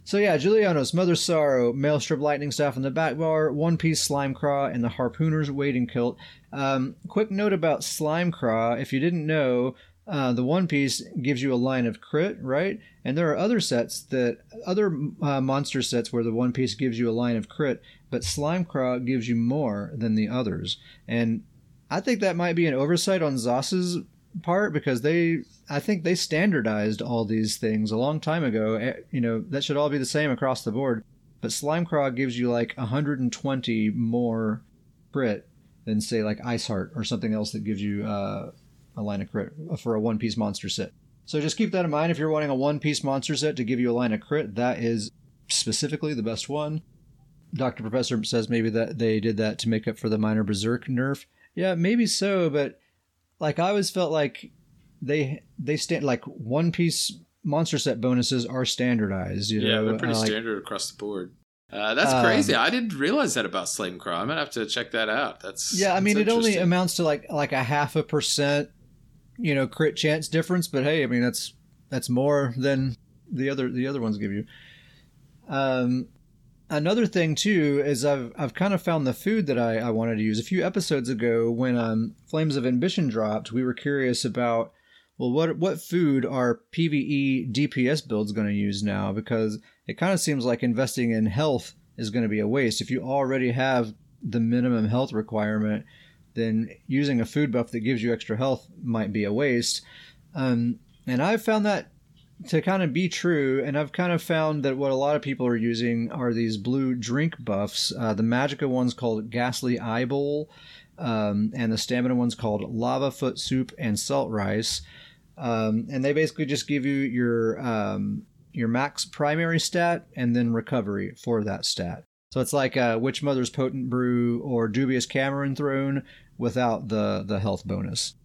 So yeah, Julianos, Mother Sorrow, Maelstrom Lightning Staff in the back bar, One Piece Slime Craw, and the Harpooner's Wading Kilt. Um, quick note about Slime Craw: if you didn't know, uh, the One Piece gives you a line of crit, right? And there are other sets that other uh, monster sets where the One Piece gives you a line of crit, but Slime Craw gives you more than the others. And I think that might be an oversight on ZOS's part because they I think they standardized all these things a long time ago. Eh, You know, that should all be the same across the board. But Slime Craw gives you like 120 more crit than say like Ice Heart or something else that gives you uh a line of crit for a one piece monster set. So just keep that in mind if you're wanting a one piece monster set to give you a line of crit. That is specifically the best one. Doctor Professor says maybe that they did that to make up for the minor berserk nerf. Yeah, maybe so, but like I always felt like they they stand like one piece monster set bonuses are standardized. You yeah, know? they're pretty Uh, like- standard across the board. Uh, that's Um, crazy. I didn't realize that about Slime Craw. I'm gonna have to check that out. That's Yeah, I mean it only amounts to like like a half a percent, you know, crit chance difference. But hey, I mean that's that's more than the other the other ones give you. Um, another thing too is I've I've kind of found the food that I, I wanted to use. A few episodes ago, when um, Flames of Ambition dropped, we were curious about well what what food are PVE DPS builds going to use now? Because it kind of seems like investing in health is going to be a waste. If you already have the minimum health requirement then using a food buff that gives you extra health might be a waste. Um, and i've found that to kind of be true and i've kind of found that what a lot of people are using are these blue drink buffs uh, the magicka one's called ghastly eye bowl um, and the stamina one's called lava foot soup and salt rice um, and they basically just give you your um, your max primary stat and then recovery for that stat. So it's like uh, Witch Mother's Potent Brew or Dubious Camoran Throne without the the health bonus.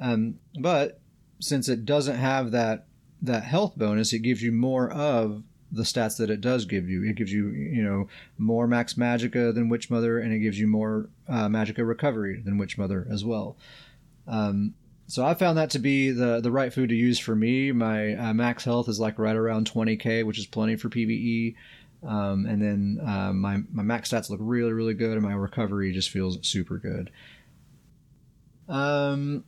Um, but since it doesn't have that that health bonus, it gives you more of the stats that it does give you. It gives you you know more max Magicka than Witch Mother, and it gives you more uh, Magicka recovery than Witch Mother as well. Um, so I found that to be the the right food to use for me. My uh, max health is like right around 20k, which is plenty for PVE. Um, and then uh, my my max stats look really really good, and my recovery just feels super good. Um,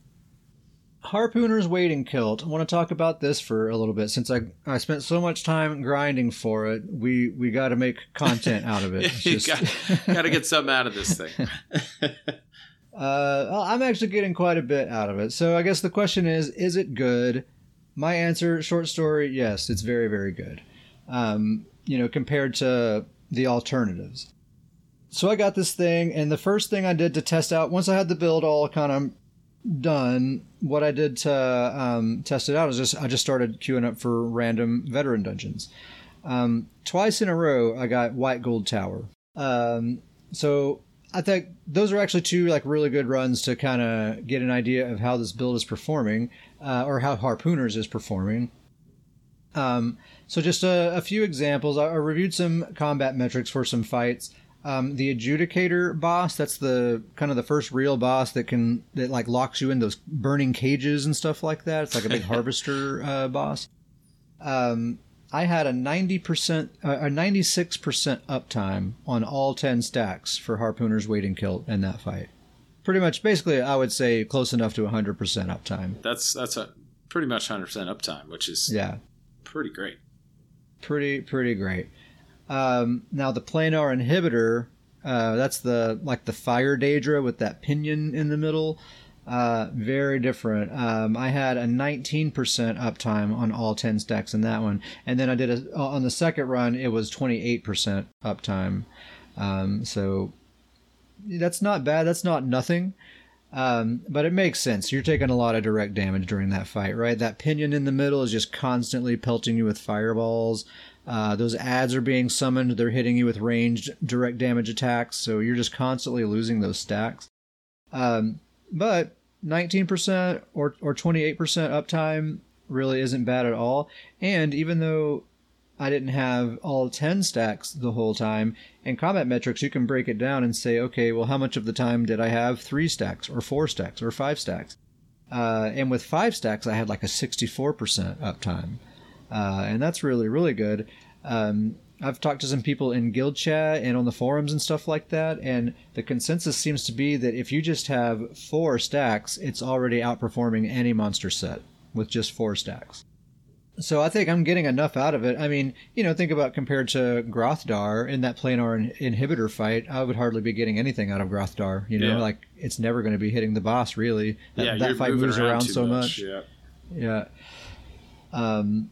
Harpooner's Wading Kilt. I want to talk about this for a little bit since I I spent so much time grinding for it. We we got to make content out of it. You just- got, got to get something out of this thing. Uh, I'm actually getting quite a bit out of it. So I guess the question is, is it good? My answer, short story, yes, it's very, very good. Um, you know, compared to the alternatives. So I got this thing, and the first thing I did to test out, once I had the build all kind of done, what I did to um, test it out is just I just started queuing up for random veteran dungeons. Um, twice in a row, I got White Gold Tower. Um, so I think those are actually two like really good runs to kind of get an idea of how this build is performing, uh, or how Harpooners is performing. Um, so just a, a few examples. I, I reviewed some combat metrics for some fights. Um, the adjudicator boss, that's the kind of the first real boss that can that like locks you in those burning cages and stuff like that. It's like a big harvester uh, boss. Um, I had a 90%, uh, a 96% uptime on all 10 stacks for Harpooner's Wading Kilt in that fight. Pretty much, basically, I would say close enough to 100% uptime. That's that's a pretty much 100% uptime, which is Yeah, pretty great. pretty, pretty great. Um, now, the planar inhibitor, uh, that's the like the fire Daedra with that pinion in the middle. Uh, very different. Um, I had a 19% uptime on all 10 stacks in that one, and then I did a on the second run. It was 28% uptime. Um, so that's not bad. That's not nothing. Um, but it makes sense. You're taking a lot of direct damage during that fight, right? That pinion in the middle is just constantly pelting you with fireballs. Uh, those ads are being summoned. They're hitting you with ranged direct damage attacks. So you're just constantly losing those stacks. Um, but 19% or, or 28% uptime really isn't bad at all. And even though I didn't have all 10 stacks the whole time, in combat metrics, you can break it down and say, okay, well, how much of the time did I have three stacks or four stacks or five stacks? Uh, and with five stacks, I had like a 64% uptime. Uh, and that's really, really good. Um, I've talked to some people in guild chat and on the forums and stuff like that, and the consensus seems to be that if you just have four stacks, it's already outperforming any monster set with just four stacks. So I think I'm getting enough out of it. I mean, you know, think about compared to Grothdar in that planar in- inhibitor fight, I would hardly be getting anything out of Grothdar. You know, Yeah. like it's never going to be hitting the boss really. That, yeah, that fight moves around, too so much. Yeah. Yeah. Um,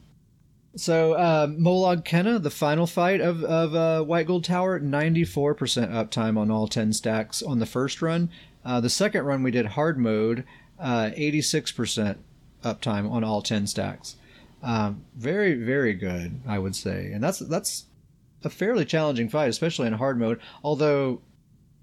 so uh, Molag Kenna, the final fight of of uh, White Gold Tower, ninety four percent uptime on all ten stacks on the first run. Uh, the second run we did hard mode. uh, 86% uptime on all 10 stacks. Um, very, very good, I would say. And that's that's a fairly challenging fight, especially in hard mode. Although,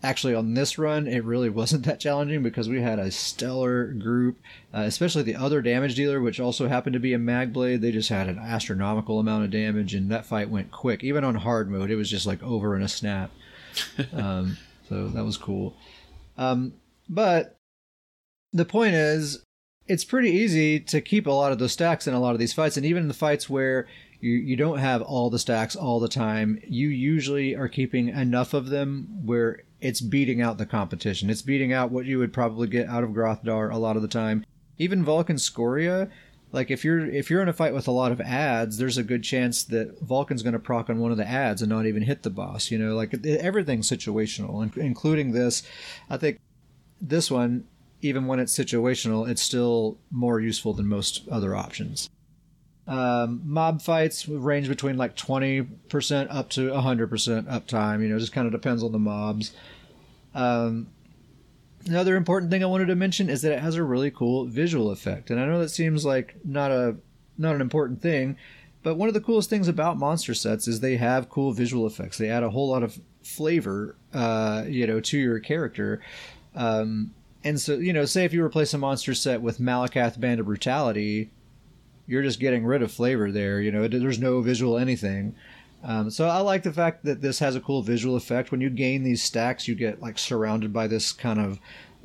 actually, on this run, it really wasn't that challenging because we had a stellar group, uh, especially the other damage dealer, which also happened to be a mag blade. They just had an astronomical amount of damage, and that fight went quick. Even on hard mode, it was just like over in a snap. um, so that was cool. Um, but the point is, it's pretty easy to keep a lot of those stacks in a lot of these fights, and even in the fights where you, you don't have all the stacks all the time, you usually are keeping enough of them where it's beating out the competition. It's beating out what you would probably get out of Grothdar a lot of the time. Even Vulcan Scoria, like if you're if you're in a fight with a lot of ads, there's a good chance that Vulcan's going to proc on one of the ads and not even hit the boss. You know, like everything's situational, including this. I think this one even when it's situational, it's still more useful than most other options. Um, mob fights range between like 20% up to 100% uptime. You know, just kind of depends on the mobs. Um, another important thing I wanted to mention is that it has a really cool visual effect. And I know that seems like not a not an important thing, but one of the coolest things about monster sets is they have cool visual effects. They add a whole lot of flavor, uh, you know, to your character. Um, and so, you know, say if you replace a monster set with Malacath Band of Brutality, you're just getting rid of flavor there. You know, there's no visual anything. Um, so I like the fact that this has a cool visual effect. When you gain these stacks, you get like surrounded by this kind of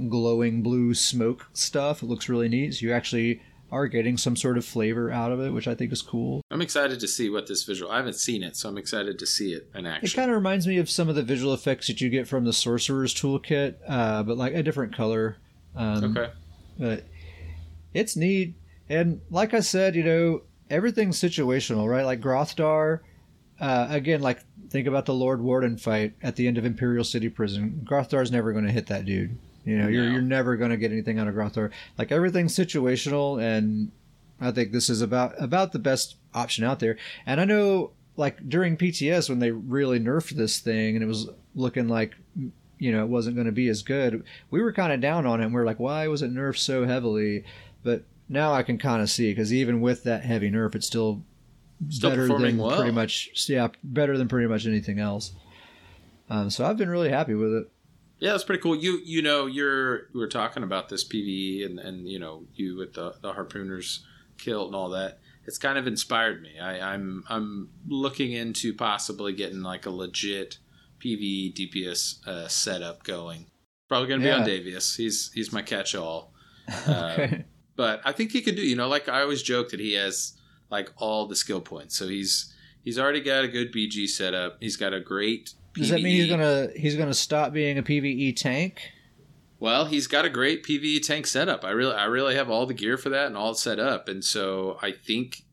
glowing blue smoke stuff. It looks really neat. So you actually are getting some sort of flavor out of it, which I think is cool. I'm excited to see what this visual. I haven't seen it, so I'm excited to see it in action. It kind of reminds me of some of the visual effects that you get from the Sorcerer's Toolkit, uh, but like a different color. Um, okay. But it's neat, and like I said, you know, everything's situational, right? Like Grothdar. Uh, again, like think about the Lord Warden fight at the end of Imperial City Prison. Grothdar's never going to hit that dude. You know, no. you're you're never going to get anything out of Grothdar. Like everything's situational, and I think this is about about the best option out there. And I know, like during PTS when they really nerfed this thing, and it was looking like you know it wasn't going to be as good. We were kind of down on it. and We are like, why was it nerfed so heavily? But now I can kind of see because even with that heavy nerf, it's still, still better than well. pretty much yeah better than pretty much anything else. Um, so I've been really happy with it. Yeah, that's pretty cool. You you know you're we were talking about this PVE and and you know you with the the harpooners kilt and all that. It's kind of inspired me. I, I'm I'm looking into possibly getting like a legit PVE DPS uh, setup going. Probably gonna be yeah. on Davius. He's he's my catch all. okay. Uh, but I think he could do. You know, like I always joke that he has like all the skill points. So he's he's already got a good BG setup. He's got a great does that mean he's gonna he's gonna stop being a PVE tank? Well, he's got a great PVE tank setup. I really I really have all the gear for that and all set up, and so I think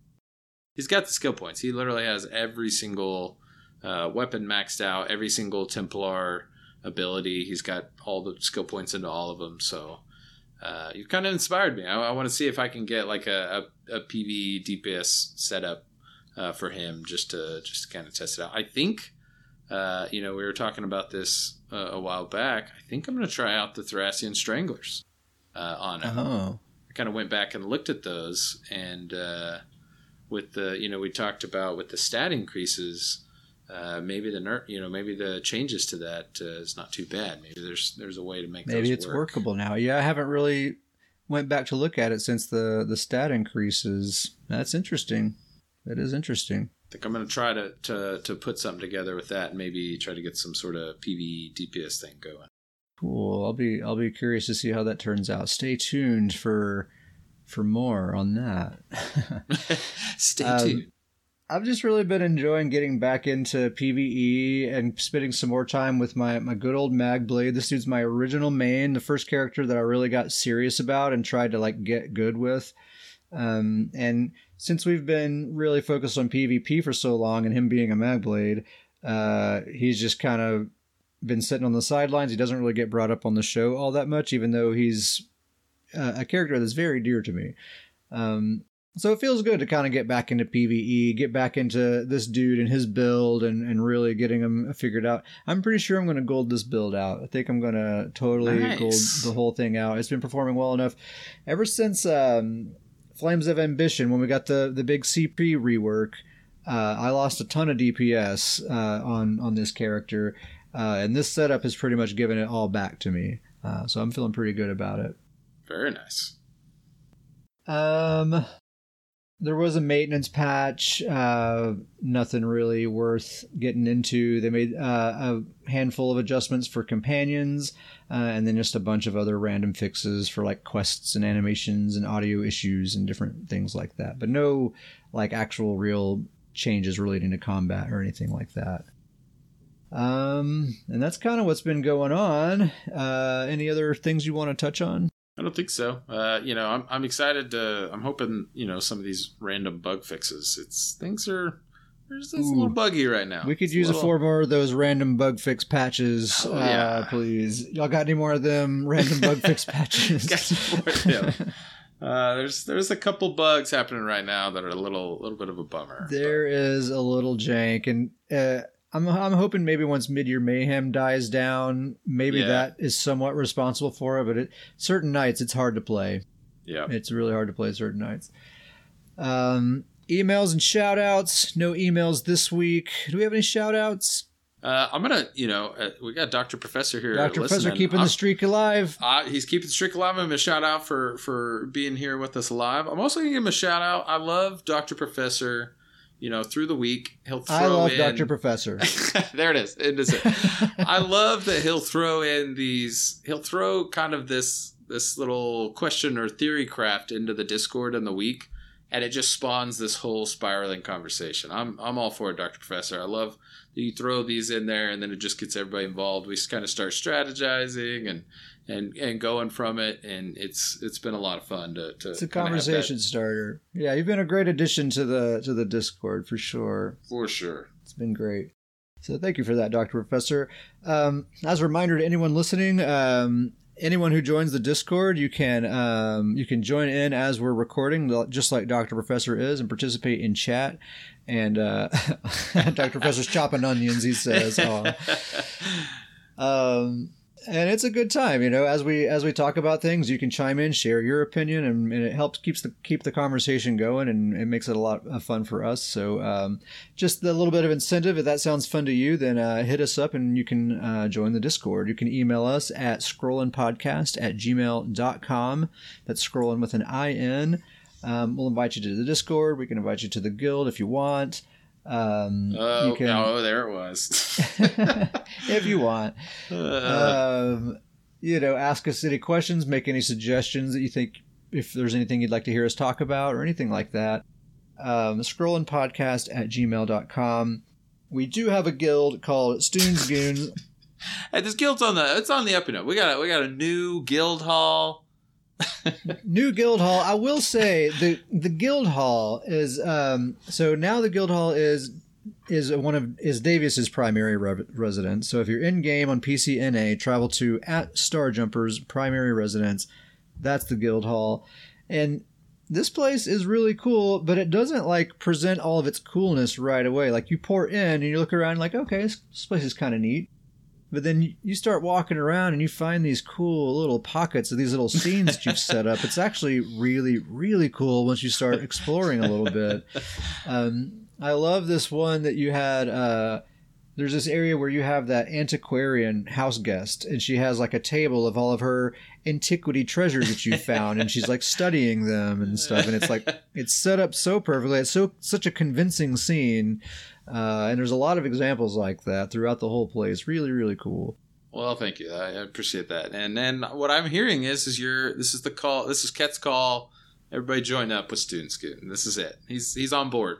he's got the skill points. He literally has every single uh, weapon maxed out, every single Templar ability. He's got all the skill points into all of them. So uh, you've kind of inspired me. I, I want to see if I can get like a, a, a PVE DPS setup uh, for him just to just kind of test it out. I think uh, you know, we were talking about this uh, a while back. I think I'm going to try out the Thrassian Stranglers uh, on it. Oh. I kind of went back and looked at those, and uh, with the, you know, we talked about with the stat increases, uh, maybe the ner- you know, maybe the changes to that uh, is not too bad. Maybe there's there's a way to make maybe it's work. workable now. Yeah, I haven't really went back to look at it since the the stat increases. That's interesting. That is interesting I think I'm going to try to, to to put something together with that and maybe try to get some sort of PVE DPS thing going. Cool. I'll be I'll be curious to see how that turns out. Stay tuned for for more on that. Stay um, tuned. I've just really been enjoying getting back into PVE and spending some more time with my, my good old Mag Blade. This dude's my original main, the first character that I really got serious about and tried to like get good with. Um, and since we've been really focused on PvP for so long and him being a Magblade, uh, he's just kind of been sitting on the sidelines. He doesn't really get brought up on the show all that much, even though he's uh, a character that's very dear to me. Um, so it feels good to kind of get back into PVE, get back into this dude and his build, and and really getting him figured out. I'm pretty sure I'm going to gold this build out. I think I'm going to totally Nice. gold the whole thing out. It's been performing well enough ever since um, Flames of Ambition when we got the the big CP rework. Uh, I lost a ton of DPS uh, on on this character, uh, and this setup has pretty much given it all back to me. Uh, so I'm feeling pretty good about it. Very nice. Um, there was a maintenance patch. Uh, nothing really worth getting into. They made uh, a handful of adjustments for companions, uh, and then just a bunch of other random fixes for like quests and animations and audio issues and different things like that. But no like actual real changes relating to combat or anything like that. Um, and that's kind of what's been going on. Uh, any other things you want to touch on? I don't think so. Uh, you know, I'm I'm excited to. I'm hoping you know some of these random bug fixes. It's things are. There's it's a little buggy right now. We could It's use a little- four more of those random bug fix patches, Oh, uh, yeah. please. Y'all got any more of them random bug fix patches? Got some more of. Uh, there's there's a couple bugs happening right now that are a little little bit of a bummer. there is a little jank, and uh, I'm I'm hoping maybe once Midyear Mayhem dies down, maybe Yeah. that is somewhat responsible for it. But it, certain nights it's hard to play. yeah. It's really hard to play certain nights. Um, emails and shout outs. No emails this week. Do we have any shout outs? Uh, I'm gonna you know uh, we got Doctor Professor here. Dr. Professor keeping I'm- the streak alive. Uh, he's keeping the streak alive. I'm gonna shout out for for being here with us live. I'm also gonna give him a shout out. I love Doctor Professor. You know, through the week he'll throw I love in. Dr. Professor. there it is. It is it. I love that he'll throw in these. He'll throw kind of this this little question or theory craft into the Discord in the week, and it just spawns this whole spiraling conversation. I'm I'm all for it, Doctor Professor. I love that you throw these in there, and then it just gets everybody involved. We just kind of start strategizing and and and going from it, and it's it's been a lot of fun to. to It's a kinda have that conversation starter. Yeah, you've been a great addition to the to the Discord for sure. for sure. It's been great. So thank you for that, Doctor Professor. Um, as a reminder to anyone listening, um, anyone who joins the Discord, you can um, you can join in as we're recording, just like Doctor Professor is, and participate in chat. And uh, Doctor Professor's chopping onions. He says, "Oh." um, and it's a good time, you know. As we as we talk about things, you can chime in, share your opinion, and, and it helps keeps the keep the conversation going, and it makes it a lot of fun for us. So, um, just a little bit of incentive. If that sounds fun to you, then uh, hit us up, and you can uh, join the Discord. You can email us at scrollinpodcast at gmail.com. That's scrolling with an I N. Um, we'll invite you to the Discord. We can invite you to the guild if you want. Um, Oh, you can, oh, there it was. if you want. Uh, um, you know, ask us any questions, make any suggestions that you think, if there's anything you'd like to hear us talk about or anything like that. Um, scrollingpodcast at gmail.com. We do have a guild called Stoons Goons. Hey, this guild's on the it's on the up and up. We got a, we got a new guild hall. New guild hall. I will say the the guild hall is um so now the guild hall is is one of is Davius's primary re- residence. So if you're in game on PCNA, travel to at Starjumper's primary residence. That's the guild hall, and this place is really cool, but it doesn't like present all of its coolness right away. Like you pour in and you look around, like okay, this place is kind of neat. But then you- start walking around and you find these cool little pockets of these little scenes that you've set up. It's actually really, really cool once you start exploring a little bit. Um, I love this one that you had. Uh, there's this area where you have that antiquarian house guest, and she has like a table of all of her antiquity treasures that you found, and she's like studying them and stuff. And it's like it's set up so perfectly. It's so such a convincing scene, uh, and there's a lot of examples like that throughout the whole place. Really, really cool. Well, thank you. I appreciate that. And then what I'm hearing is is your this is the call. This is Ket's call. Everybody join up with Stoons Goons. This is it. He's he's on board.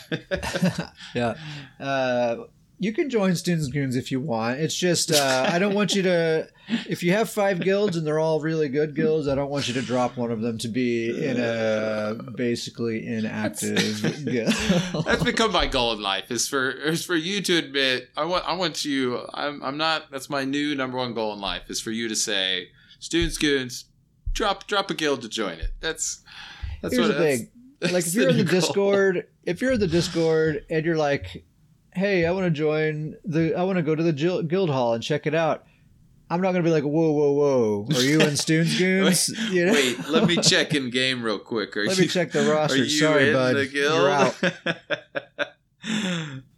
yeah. Uh, you can join Stoons Goons if you want. It's just uh, I don't want you to. If you have five guilds and they're all really good guilds, I don't want you to drop one of them to be in a basically inactive guild. That's become my goal in life. Is for is for you to admit. I want I want you. I'm I'm not. That's my new number one goal in life. Is for you to say, Stoons Goons drop drop a guild to join it. That's that's Here's what the that's, thing. like if you're in the Discord, if you're in the Discord and you're like, "Hey, I want to join the, I want to go to the guild hall and check it out." I'm not gonna be like, "Whoa, whoa, whoa! Are you in Stoons Goons?" You know? Wait, let me check in game real quick. Are let you, me check the roster. Are you Sorry, bud, you're out.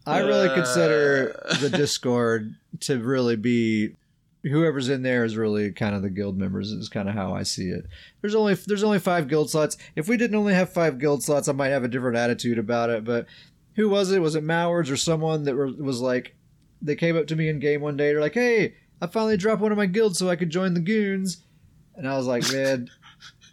I really consider uh. the Discord to really be whoever's in there is really kind of the guild members is kind of how I see it. There's only there's only five guild slots. If we didn't only have five guild slots, I might have a different attitude about it. But who was it? Was it Mowards or someone that were, was like they came up to me in game one day. They're like, "Hey, I finally dropped one of my guilds so I could join the goons," and I was like, "Man."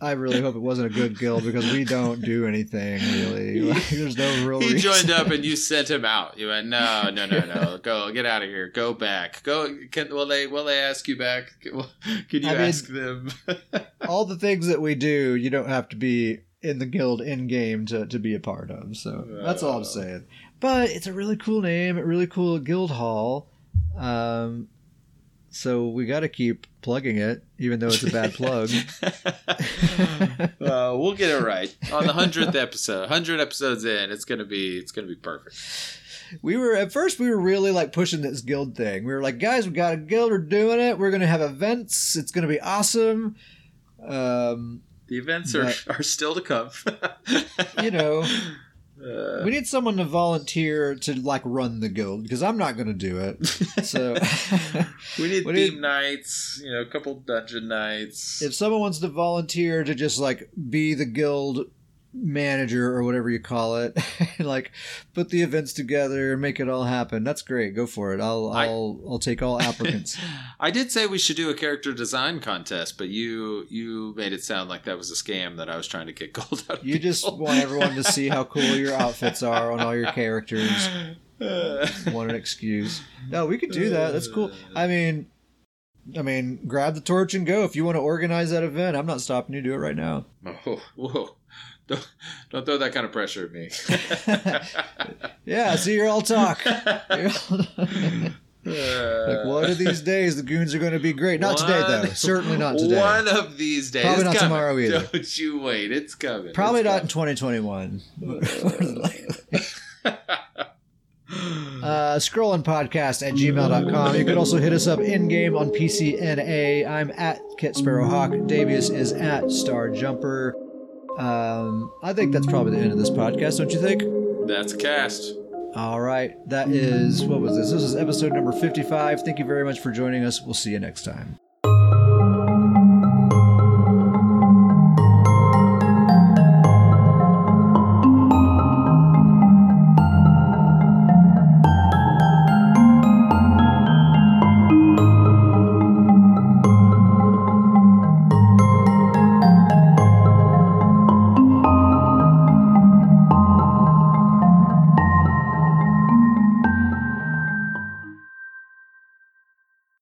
I really hope it wasn't a good guild because we don't do anything really. Like, there's no real. He reason. joined up and you sent him out. You went, no, no, no, no. Go, get out of here. Go back. Go. Can will they will they ask you back? Can you I ask mean, them? all the things that we do, you don't have to be in the guild in game to, to be a part of. So that's all I'm oh. saying. But it's a really cool name, a really cool guild hall. Um, so we got to keep plugging it, even though it's a bad plug. uh, we'll get it right on the hundredth episode. Hundred episodes in, it's gonna be it's gonna be perfect. We were at first we were really like pushing this guild thing. We were like, guys, we got a guild, we're doing it. We're gonna have events. It's gonna be awesome. Um, the events are, are still to come. you know, uh, we need someone to volunteer to like run the guild because I'm not going to do it. So we need we theme need, nights, you know, a couple dungeon nights. If someone wants to volunteer to just like be the guild manager or whatever you call it like put the events together and make it all happen that's great go for it i'll i'll I, will take all applicants i did say we should do a character design contest but you you made it sound like that was a scam that i was trying to get gold out of you people. just want everyone to see how cool your outfits are on all your characters want an excuse no we could do that that's cool i mean I mean, grab the torch and go. If you want to organize that event, I'm not stopping you. Do it right now. Oh, whoa. Don't, don't throw that kind of pressure at me. yeah, see, you're all talk. like one of these days, the goons are going to be great. Not one, today, though. Certainly not today. One of these days. Probably not coming. tomorrow either. Don't you wait. It's coming. Probably it's not coming. in 2021. uh, scrollingpodcast at gmail.com. You could also hit us up in game on PCNA. I'm at Kit Sparrowhawk. Davius is at Star Jumper. Um, I think that's probably the end of this podcast, don't you think? That's a cast. All right. That is, what was this? This is episode number 55. Thank you very much for joining us. We'll see you next time.